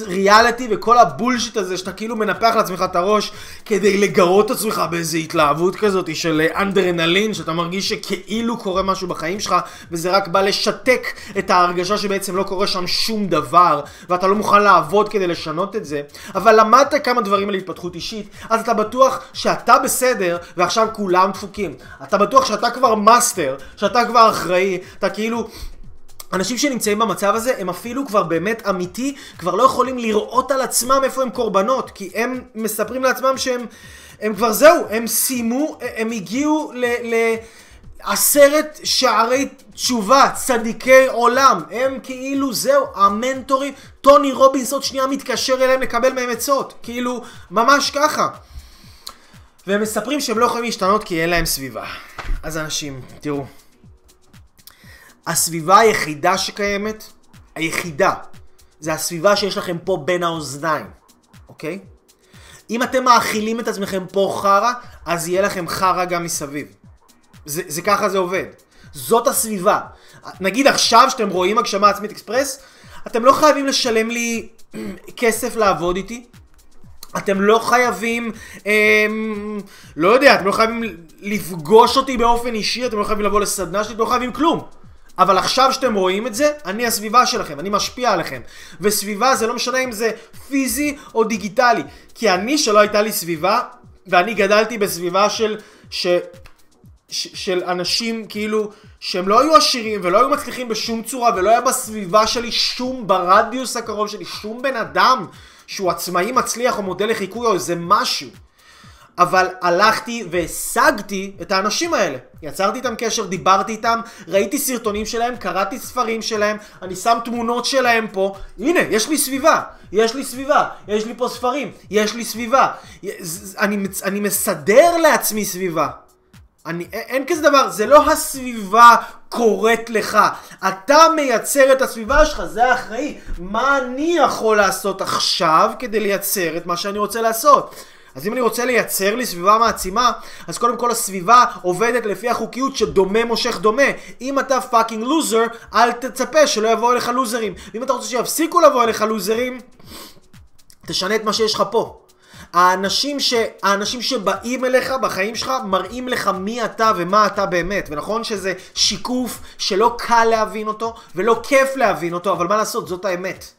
הריאליטי וכל הבולשיט הזה שאתה כאילו מנפח לעצמך את הראש כדי לגרות את עצמך באיזו התלהבות כזאת של אנדרנלין, שאתה מרגיש שכאילו קורה משהו בחיים שלך וזה רק בא לשתק את ההרגשה שבעצם לא קורה שם שום דבר ואתה לא מוכן לעבוד כדי לשנות את זה, אבל למדת כמה דברים על התפתחות אישית, אז אתה בטוח שאתה בסדר ועכשיו כולם דפוקים. אתה בטוח שאתה כבר מאסטר, שאתה כבר אחראי, אתה כאילו... אנשים שנמצאים במצב הזה הם אפילו כבר באמת אמיתי, כבר לא יכולים לראות על עצמם איפה הם קורבנות, כי הם מספרים לעצמם שהם הם כבר זהו, הם סיימו, הם הגיעו ל... ל עשרת שערי תשובה, צדיקי עולם, הם כאילו זהו, המנטורים, טוני רובינס עוד שנייה מתקשר אליהם לקבל מהם עצות, כאילו, ממש ככה. והם מספרים שהם לא יכולים להשתנות כי אין להם סביבה. אז אנשים, תראו, הסביבה היחידה שקיימת, היחידה, זה הסביבה שיש לכם פה בין האוזניים, אוקיי? אם אתם מאכילים את עצמכם פה חרא, אז יהיה לכם חרא גם מסביב. זה, זה ככה זה עובד. זאת הסביבה. נגיד עכשיו שאתם רואים הגשמה עצמית אקספרס, אתם לא חייבים לשלם לי כסף לעבוד איתי. אתם לא חייבים, אמ, לא יודע, אתם לא חייבים לפגוש אותי באופן אישי, אתם לא חייבים לבוא לסדנה שלי, אתם לא חייבים כלום. אבל עכשיו שאתם רואים את זה, אני הסביבה שלכם, אני משפיע עליכם. וסביבה זה לא משנה אם זה פיזי או דיגיטלי. כי אני, שלא הייתה לי סביבה, ואני גדלתי בסביבה של... ש... של אנשים כאילו שהם לא היו עשירים ולא היו מצליחים בשום צורה ולא היה בסביבה שלי שום, ברדיוס הקרוב שלי, שום בן אדם שהוא עצמאי מצליח או מודל לחיקוי או איזה משהו. אבל הלכתי והשגתי את האנשים האלה. יצרתי איתם קשר, דיברתי איתם, ראיתי סרטונים שלהם, קראתי ספרים שלהם, אני שם תמונות שלהם פה. הנה, יש לי סביבה, יש לי סביבה, יש לי פה ספרים, יש לי סביבה. אני, אני מסדר לעצמי סביבה. אני, אין כזה דבר, זה לא הסביבה קוראת לך. אתה מייצר את הסביבה שלך, זה האחראי. מה אני יכול לעשות עכשיו כדי לייצר את מה שאני רוצה לעשות? אז אם אני רוצה לייצר לי סביבה מעצימה, אז קודם כל הסביבה עובדת לפי החוקיות שדומה מושך דומה. אם אתה fucking לוזר, אל תצפה שלא יבואו אליך לוזרים. ואם אתה רוצה שיפסיקו לבוא אליך לוזרים, תשנה את מה שיש לך פה. האנשים, ש... האנשים שבאים אליך בחיים שלך מראים לך מי אתה ומה אתה באמת. ונכון שזה שיקוף שלא קל להבין אותו ולא כיף להבין אותו, אבל מה לעשות, זאת האמת.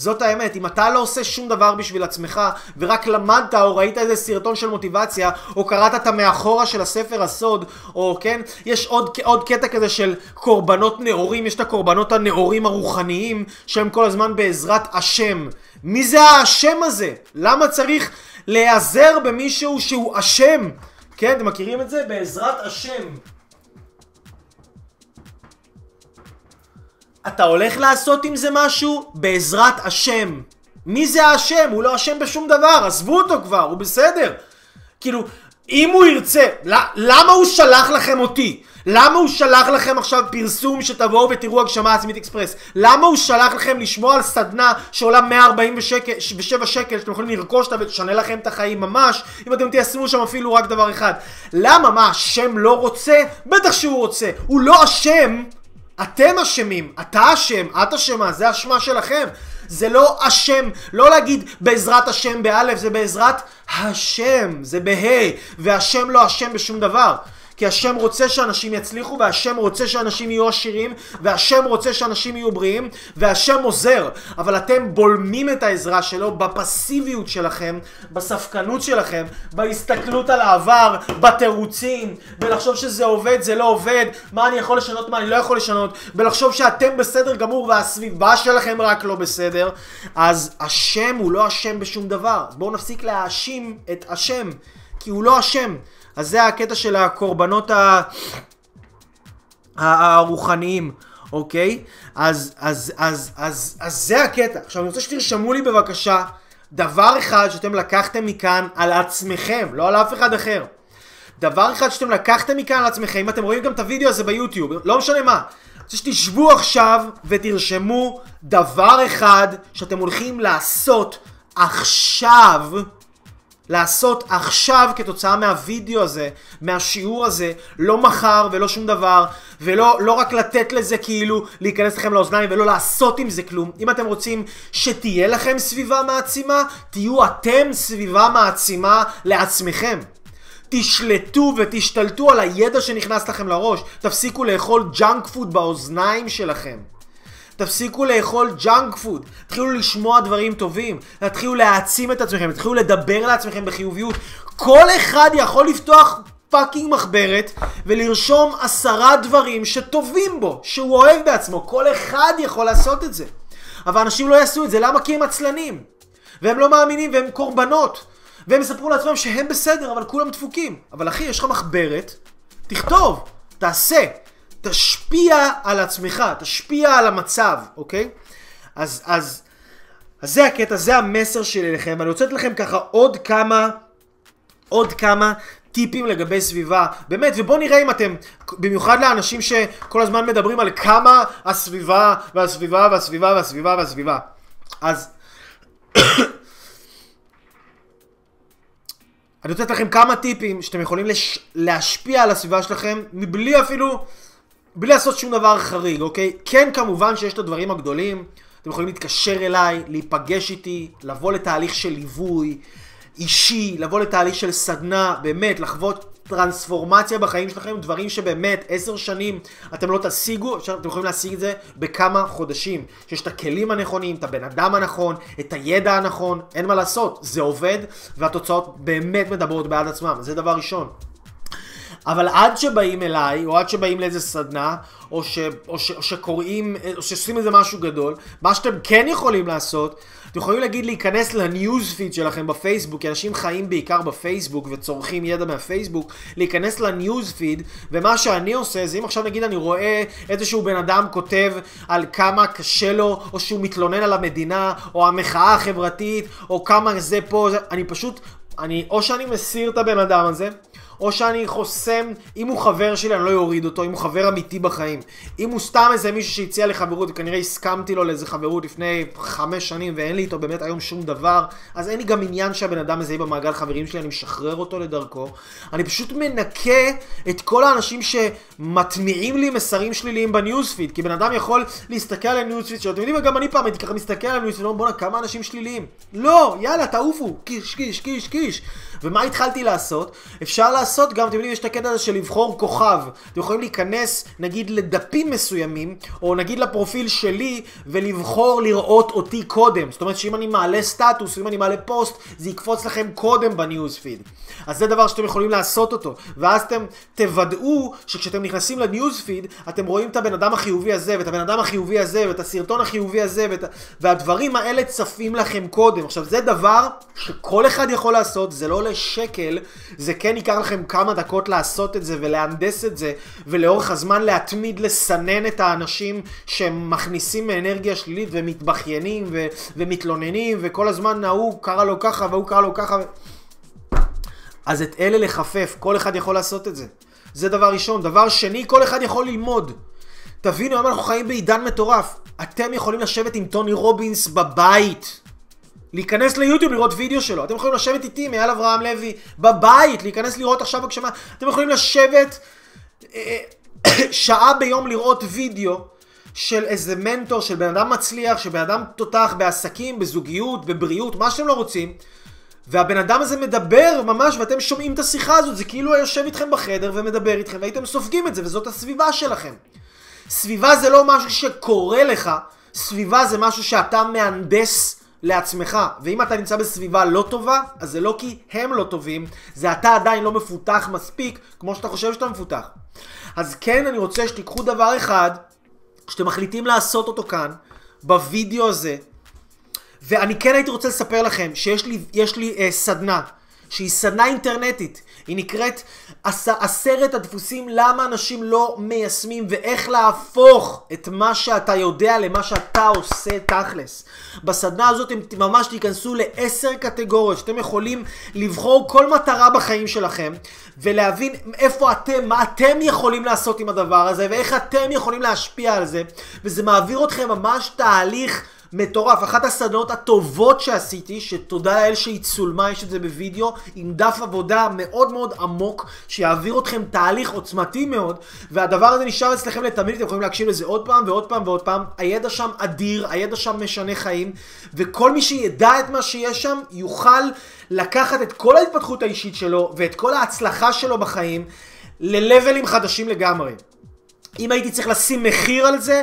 זאת האמת, אם אתה לא עושה שום דבר בשביל עצמך, ורק למדת או ראית איזה סרטון של מוטיבציה, או קראת את המאחורה של הספר הסוד, או כן, יש עוד, עוד קטע כזה של קורבנות נאורים, יש את הקורבנות הנאורים הרוחניים, שהם כל הזמן בעזרת השם. מי זה האשם הזה? למה צריך להיעזר במישהו שהוא אשם? כן, אתם מכירים את זה? בעזרת השם. אתה הולך לעשות עם זה משהו בעזרת השם. מי זה האשם? הוא לא אשם בשום דבר, עזבו אותו כבר, הוא בסדר. כאילו, אם הוא ירצה, למה הוא שלח לכם אותי? למה הוא שלח לכם עכשיו פרסום שתבואו ותראו הגשמה עצמית אקספרס? למה הוא שלח לכם לשמוע על סדנה שעולה 147 שקל שאתם יכולים לרכוש אותה ותשנה לכם את החיים ממש אם אתם תיישמו שם אפילו רק דבר אחד? למה? מה, השם לא רוצה? בטח שהוא רוצה. הוא לא אשם אתם אשמים, אתה אשם, את אשמה, זה אשמה שלכם. זה לא אשם, לא להגיד בעזרת השם באלף, זה בעזרת השם, זה בה', והשם לא אשם בשום דבר. כי השם רוצה שאנשים יצליחו, והשם רוצה שאנשים יהיו עשירים, והשם רוצה שאנשים יהיו בריאים, והשם עוזר. אבל אתם בולמים את העזרה שלו בפסיביות שלכם, בספקנות שלכם, בהסתכלות על העבר, בתירוצים, ולחשוב שזה עובד, זה לא עובד, מה אני יכול לשנות, מה אני לא יכול לשנות, ולחשוב שאתם בסדר גמור והסביבה שלכם רק לא בסדר, אז השם הוא לא אשם בשום דבר. אז בואו נפסיק להאשים את השם, כי הוא לא אשם. אז זה הקטע של הקורבנות ה... הרוחניים, אוקיי? אז, אז, אז, אז, אז זה הקטע. עכשיו אני רוצה שתרשמו לי בבקשה דבר אחד שאתם לקחתם מכאן על עצמכם, לא על אף אחד אחר. דבר אחד שאתם לקחתם מכאן על עצמכם, אם אתם רואים גם את הוידאו הזה ביוטיוב, לא משנה מה. רוצה שתשבו עכשיו ותרשמו דבר אחד שאתם הולכים לעשות עכשיו לעשות עכשיו כתוצאה מהווידאו הזה, מהשיעור הזה, לא מחר ולא שום דבר, ולא לא רק לתת לזה כאילו להיכנס לכם לאוזניים ולא לעשות עם זה כלום. אם אתם רוצים שתהיה לכם סביבה מעצימה, תהיו אתם סביבה מעצימה לעצמכם. תשלטו ותשתלטו על הידע שנכנס לכם לראש. תפסיקו לאכול junk food באוזניים שלכם. תפסיקו לאכול junk food, תתחילו לשמוע דברים טובים, תתחילו להעצים את עצמכם, תתחילו לדבר לעצמכם בחיוביות. כל אחד יכול לפתוח fucking מחברת ולרשום עשרה דברים שטובים בו, שהוא אוהב בעצמו. כל אחד יכול לעשות את זה. אבל אנשים לא יעשו את זה, למה? כי הם עצלנים. והם לא מאמינים והם קורבנות. והם יספרו לעצמם שהם בסדר, אבל כולם דפוקים. אבל אחי, יש לך מחברת, תכתוב, תעשה. תשפיע על עצמך, תשפיע על המצב, אוקיי? אז, אז, אז זה הקטע, זה המסר שלי לכם, ואני רוצה לתת לכם ככה עוד כמה, עוד כמה טיפים לגבי סביבה. באמת, ובואו נראה אם אתם, במיוחד לאנשים שכל הזמן מדברים על כמה הסביבה, והסביבה, והסביבה, והסביבה, והסביבה. אז... אני רוצה לתת לכם כמה טיפים שאתם יכולים לש... להשפיע על הסביבה שלכם מבלי אפילו בלי לעשות שום דבר חריג, אוקיי? כן, כמובן שיש את הדברים הגדולים. אתם יכולים להתקשר אליי, להיפגש איתי, לבוא לתהליך של ליווי אישי, לבוא לתהליך של סדנה, באמת, לחוות טרנספורמציה בחיים שלכם, דברים שבאמת עשר שנים אתם לא תשיגו, אתם יכולים להשיג את זה בכמה חודשים. שיש את הכלים הנכונים, את הבן אדם הנכון, את הידע הנכון, אין מה לעשות, זה עובד, והתוצאות באמת מדברות בעד עצמם, זה דבר ראשון. אבל עד שבאים אליי, או עד שבאים לאיזה סדנה, או, ש, או, ש, או שקוראים, או שעושים איזה משהו גדול, מה שאתם כן יכולים לעשות, אתם יכולים להגיד להיכנס לניוז פיד שלכם בפייסבוק, כי אנשים חיים בעיקר בפייסבוק וצורכים ידע מהפייסבוק, להיכנס לניוז פיד, ומה שאני עושה זה אם עכשיו נגיד אני רואה איזשהו בן אדם כותב על כמה קשה לו, או שהוא מתלונן על המדינה, או המחאה החברתית, או כמה זה פה, זה, אני פשוט, אני, או שאני מסיר את הבן אדם הזה, או שאני חוסם, אם הוא חבר שלי אני לא אוריד אותו, אם הוא חבר אמיתי בחיים. אם הוא סתם איזה מישהו שהציע לי חברות, וכנראה הסכמתי לו לאיזה חברות לפני חמש שנים ואין לי איתו באמת היום שום דבר, אז אין לי גם עניין שהבן אדם הזה יהיה במעגל חברים שלי, אני משחרר אותו לדרכו. אני פשוט מנקה את כל האנשים שמטמיעים לי מסרים שליליים בניוזפיד, כי בן אדם יכול להסתכל על הניוזפיד שלו, אתם יודעים, גם אני פעם הייתי ככה מסתכל על הניוזפיד, בואנה כמה אנשים שליליים. לא, יאללה, תעופו, קיש, קיש, קיש, קיש. ומה התחלתי לעשות? אפשר לעשות גם, אתם יודעים, יש את הקטע הזה של לבחור כוכב. אתם יכולים להיכנס, נגיד, לדפים מסוימים, או נגיד לפרופיל שלי, ולבחור לראות אותי קודם. זאת אומרת שאם אני מעלה סטטוס, אם אני מעלה פוסט, זה יקפוץ לכם קודם ב newsfeed. אז זה דבר שאתם יכולים לעשות אותו. ואז אתם תוודאו שכשאתם נכנסים ל newsfeed, אתם רואים את הבן אדם החיובי הזה, ואת הבן אדם החיובי הזה, ואת הסרטון החיובי הזה, ואת... והדברים האלה צפים לכם קודם. עכשיו, זה דבר שכל אחד יכול לעשות, זה לא עולה שקל, זה כן ייקח לכם כמה דקות לעשות את זה ולהנדס את זה, ולאורך הזמן להתמיד לסנן את האנשים שמכניסים אנרגיה שלילית ומתבכיינים ו- ומתלוננים, וכל הזמן ההוא קרא לו ככה והוא קרא לו ככה. אז את אלה לחפף, כל אחד יכול לעשות את זה. זה דבר ראשון. דבר שני, כל אחד יכול ללמוד. תבינו, היום אנחנו חיים בעידן מטורף. אתם יכולים לשבת עם טוני רובינס בבית. להיכנס ליוטיוב לראות וידאו שלו. אתם יכולים לשבת איתי, מעל אברהם לוי, בבית, להיכנס לראות עכשיו בגשמה. אתם יכולים לשבת אה, שעה ביום לראות וידאו של איזה מנטור, של בן אדם מצליח, של בן אדם תותח בעסקים, בזוגיות, בבריאות, מה שאתם לא רוצים. והבן אדם הזה מדבר ממש, ואתם שומעים את השיחה הזאת, זה כאילו הוא יושב איתכם בחדר ומדבר איתכם, והייתם סופגים את זה, וזאת הסביבה שלכם. סביבה זה לא משהו שקורה לך, סביבה זה משהו שאתה מהנדס לעצמך. ואם אתה נמצא בסביבה לא טובה, אז זה לא כי הם לא טובים, זה אתה עדיין לא מפותח מספיק, כמו שאתה חושב שאתה מפותח. אז כן, אני רוצה שתיקחו דבר אחד, שאתם מחליטים לעשות אותו כאן, בווידאו הזה, ואני כן הייתי רוצה לספר לכם שיש לי, לי אה, סדנה, שהיא סדנה אינטרנטית. היא נקראת עשרת הדפוסים למה אנשים לא מיישמים ואיך להפוך את מה שאתה יודע למה שאתה עושה תכלס. בסדנה הזאת אתם ממש תיכנסו לעשר קטגוריות שאתם יכולים לבחור כל מטרה בחיים שלכם ולהבין איפה אתם, מה אתם יכולים לעשות עם הדבר הזה ואיך אתם יכולים להשפיע על זה וזה מעביר אתכם ממש תהליך מטורף, אחת הסדנות הטובות שעשיתי, שתודה לאל שהיא צולמה, יש את זה בווידאו, עם דף עבודה מאוד מאוד עמוק, שיעביר אתכם תהליך עוצמתי מאוד, והדבר הזה נשאר אצלכם לתמיד, אתם יכולים להקשיב לזה עוד פעם ועוד פעם ועוד פעם, הידע שם אדיר, הידע שם משנה חיים, וכל מי שידע את מה שיש שם, יוכל לקחת את כל ההתפתחות האישית שלו, ואת כל ההצלחה שלו בחיים, ללבלים חדשים לגמרי. אם הייתי צריך לשים מחיר על זה,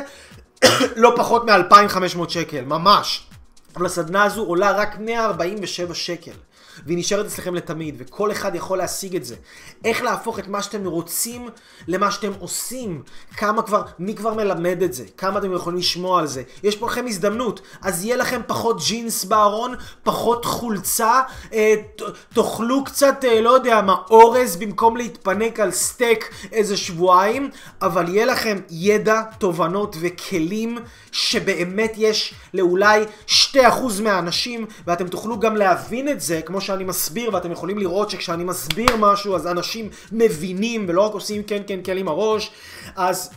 לא פחות מ-2,500 שקל, ממש. אבל הסדנה הזו עולה רק 147 שקל. והיא נשארת אצלכם לתמיד, וכל אחד יכול להשיג את זה. איך להפוך את מה שאתם רוצים למה שאתם עושים. כמה כבר, מי כבר מלמד את זה? כמה אתם יכולים לשמוע על זה? יש פה לכם הזדמנות. אז יהיה לכם פחות ג'ינס בארון, פחות חולצה, אה, תאכלו קצת, אה, לא יודע מה, אורז במקום להתפנק על סטייק איזה שבועיים, אבל יהיה לכם ידע, תובנות וכלים שבאמת יש לאולי 2% מהאנשים, ואתם תוכלו גם להבין את זה, כמו שאני מסביר, ואתם יכולים לראות שכשאני מסביר משהו אז אנשים מבינים ולא רק עושים כן כן כן עם הראש, אז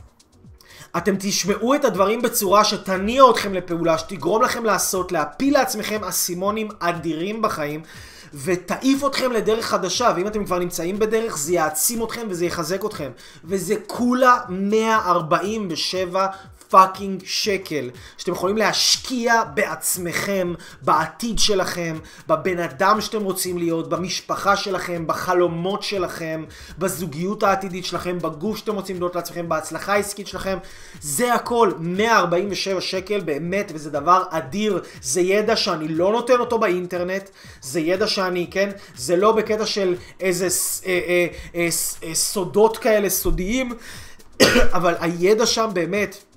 אתם תשמעו את הדברים בצורה שתניע אתכם לפעולה, שתגרום לכם לעשות, להפיל לעצמכם אסימונים אדירים בחיים. ותעיף אתכם לדרך חדשה, ואם אתם כבר נמצאים בדרך, זה יעצים אתכם וזה יחזק אתכם. וזה כולה 147 פאקינג שקל שאתם יכולים להשקיע בעצמכם, בעתיד שלכם, בבן אדם שאתם רוצים להיות, במשפחה שלכם, בחלומות שלכם, בזוגיות העתידית שלכם, בגוף שאתם רוצים לבנות לעצמכם, בהצלחה העסקית שלכם. זה הכל, 147 שקל באמת, וזה דבר אדיר. זה ידע שאני לא נותן אותו באינטרנט, זה ידע שאני, כן, זה לא בקטע של איזה אה, אה, אה, אה, סודות כאלה סודיים, אבל הידע שם באמת...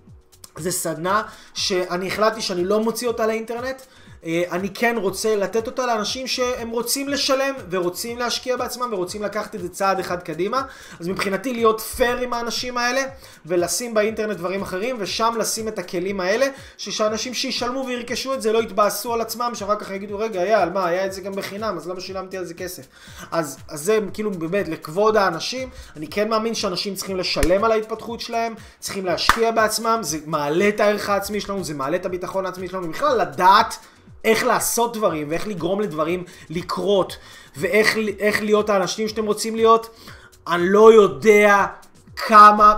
זה סדנה שאני החלטתי שאני לא מוציא אותה לאינטרנט. אה, אני כן רוצה לתת אותה לאנשים שהם רוצים לשלם ורוצים להשקיע בעצמם ורוצים לקחת את זה צעד אחד קדימה. אז מבחינתי להיות פייר עם האנשים האלה ולשים באינטרנט דברים אחרים ושם לשים את הכלים האלה שאנשים שישלמו וירכשו את זה לא יתבאסו על עצמם שאחר כך יגידו רגע על מה היה את זה גם בחינם אז למה שילמתי על זה כסף. אז, אז זה כאילו באמת לכבוד האנשים אני כן מאמין שאנשים צריכים לשלם על ההתפתחות שלהם צריכים להשקיע בעצמם זה מעלה את הערך העצמי שלנו זה מעלה את הביטחון העצמי שלנו בכלל לדעת איך לעשות דברים, ואיך לגרום לדברים לקרות, ואיך להיות האנשים שאתם רוצים להיות, אני לא יודע כמה,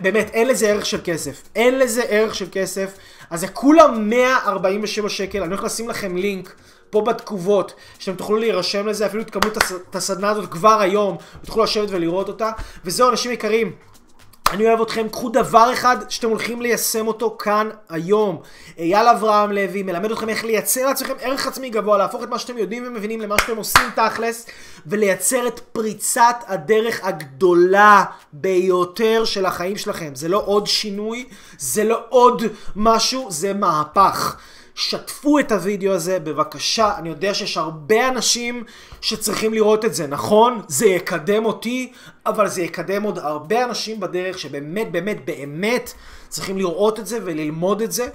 באמת, אין לזה ערך של כסף. אין לזה ערך של כסף. אז זה כולה 147 שקל, אני הולך לשים לכם לינק. פה בתגובות, שאתם תוכלו להירשם לזה, אפילו תקבלו את הסדנה הזאת כבר היום, ותוכלו לשבת ולראות אותה. וזהו, אנשים יקרים, אני אוהב אתכם, קחו דבר אחד שאתם הולכים ליישם אותו כאן היום. אייל אברהם לוי מלמד אתכם איך לייצר לעצמכם ערך עצמי גבוה, להפוך את מה שאתם יודעים ומבינים למה שאתם עושים תכלס, ולייצר את פריצת הדרך הגדולה ביותר של החיים שלכם. זה לא עוד שינוי, זה לא עוד משהו, זה מהפך. שתפו את הוידאו הזה בבקשה, אני יודע שיש הרבה אנשים שצריכים לראות את זה, נכון? זה יקדם אותי, אבל זה יקדם עוד הרבה אנשים בדרך שבאמת באמת באמת צריכים לראות את זה וללמוד את זה.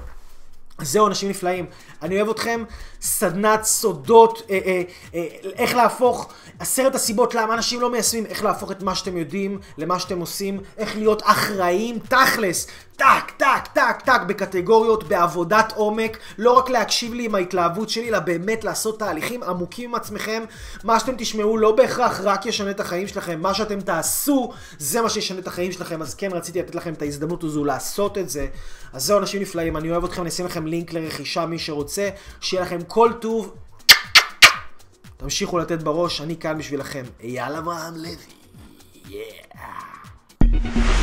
זהו, אנשים נפלאים. אני אוהב אתכם. סדנת סודות, אה, אה, אה, איך להפוך, עשרת הסיבות למה אנשים לא מיישמים, איך להפוך את מה שאתם יודעים למה שאתם עושים, איך להיות אחראים, תכלס, טק, טק, טק, טק, בקטגוריות, בעבודת עומק, לא רק להקשיב לי עם ההתלהבות שלי, אלא באמת לעשות תהליכים עמוקים עם עצמכם. מה שאתם תשמעו לא בהכרח רק ישנה את החיים שלכם, מה שאתם תעשו, זה מה שישנה את החיים שלכם, אז כן רציתי לתת לכם את ההזדמנות הזו לעשות את זה. אז זהו אנשים נפלאים, אני אוהב אתכם, אני אשים לכם לינק לרכישה, מי שרוצה, שיהיה לכם כל טוב. תמשיכו לתת בראש, אני כאן בשבילכם. אייל אברהם לוי. Yeah.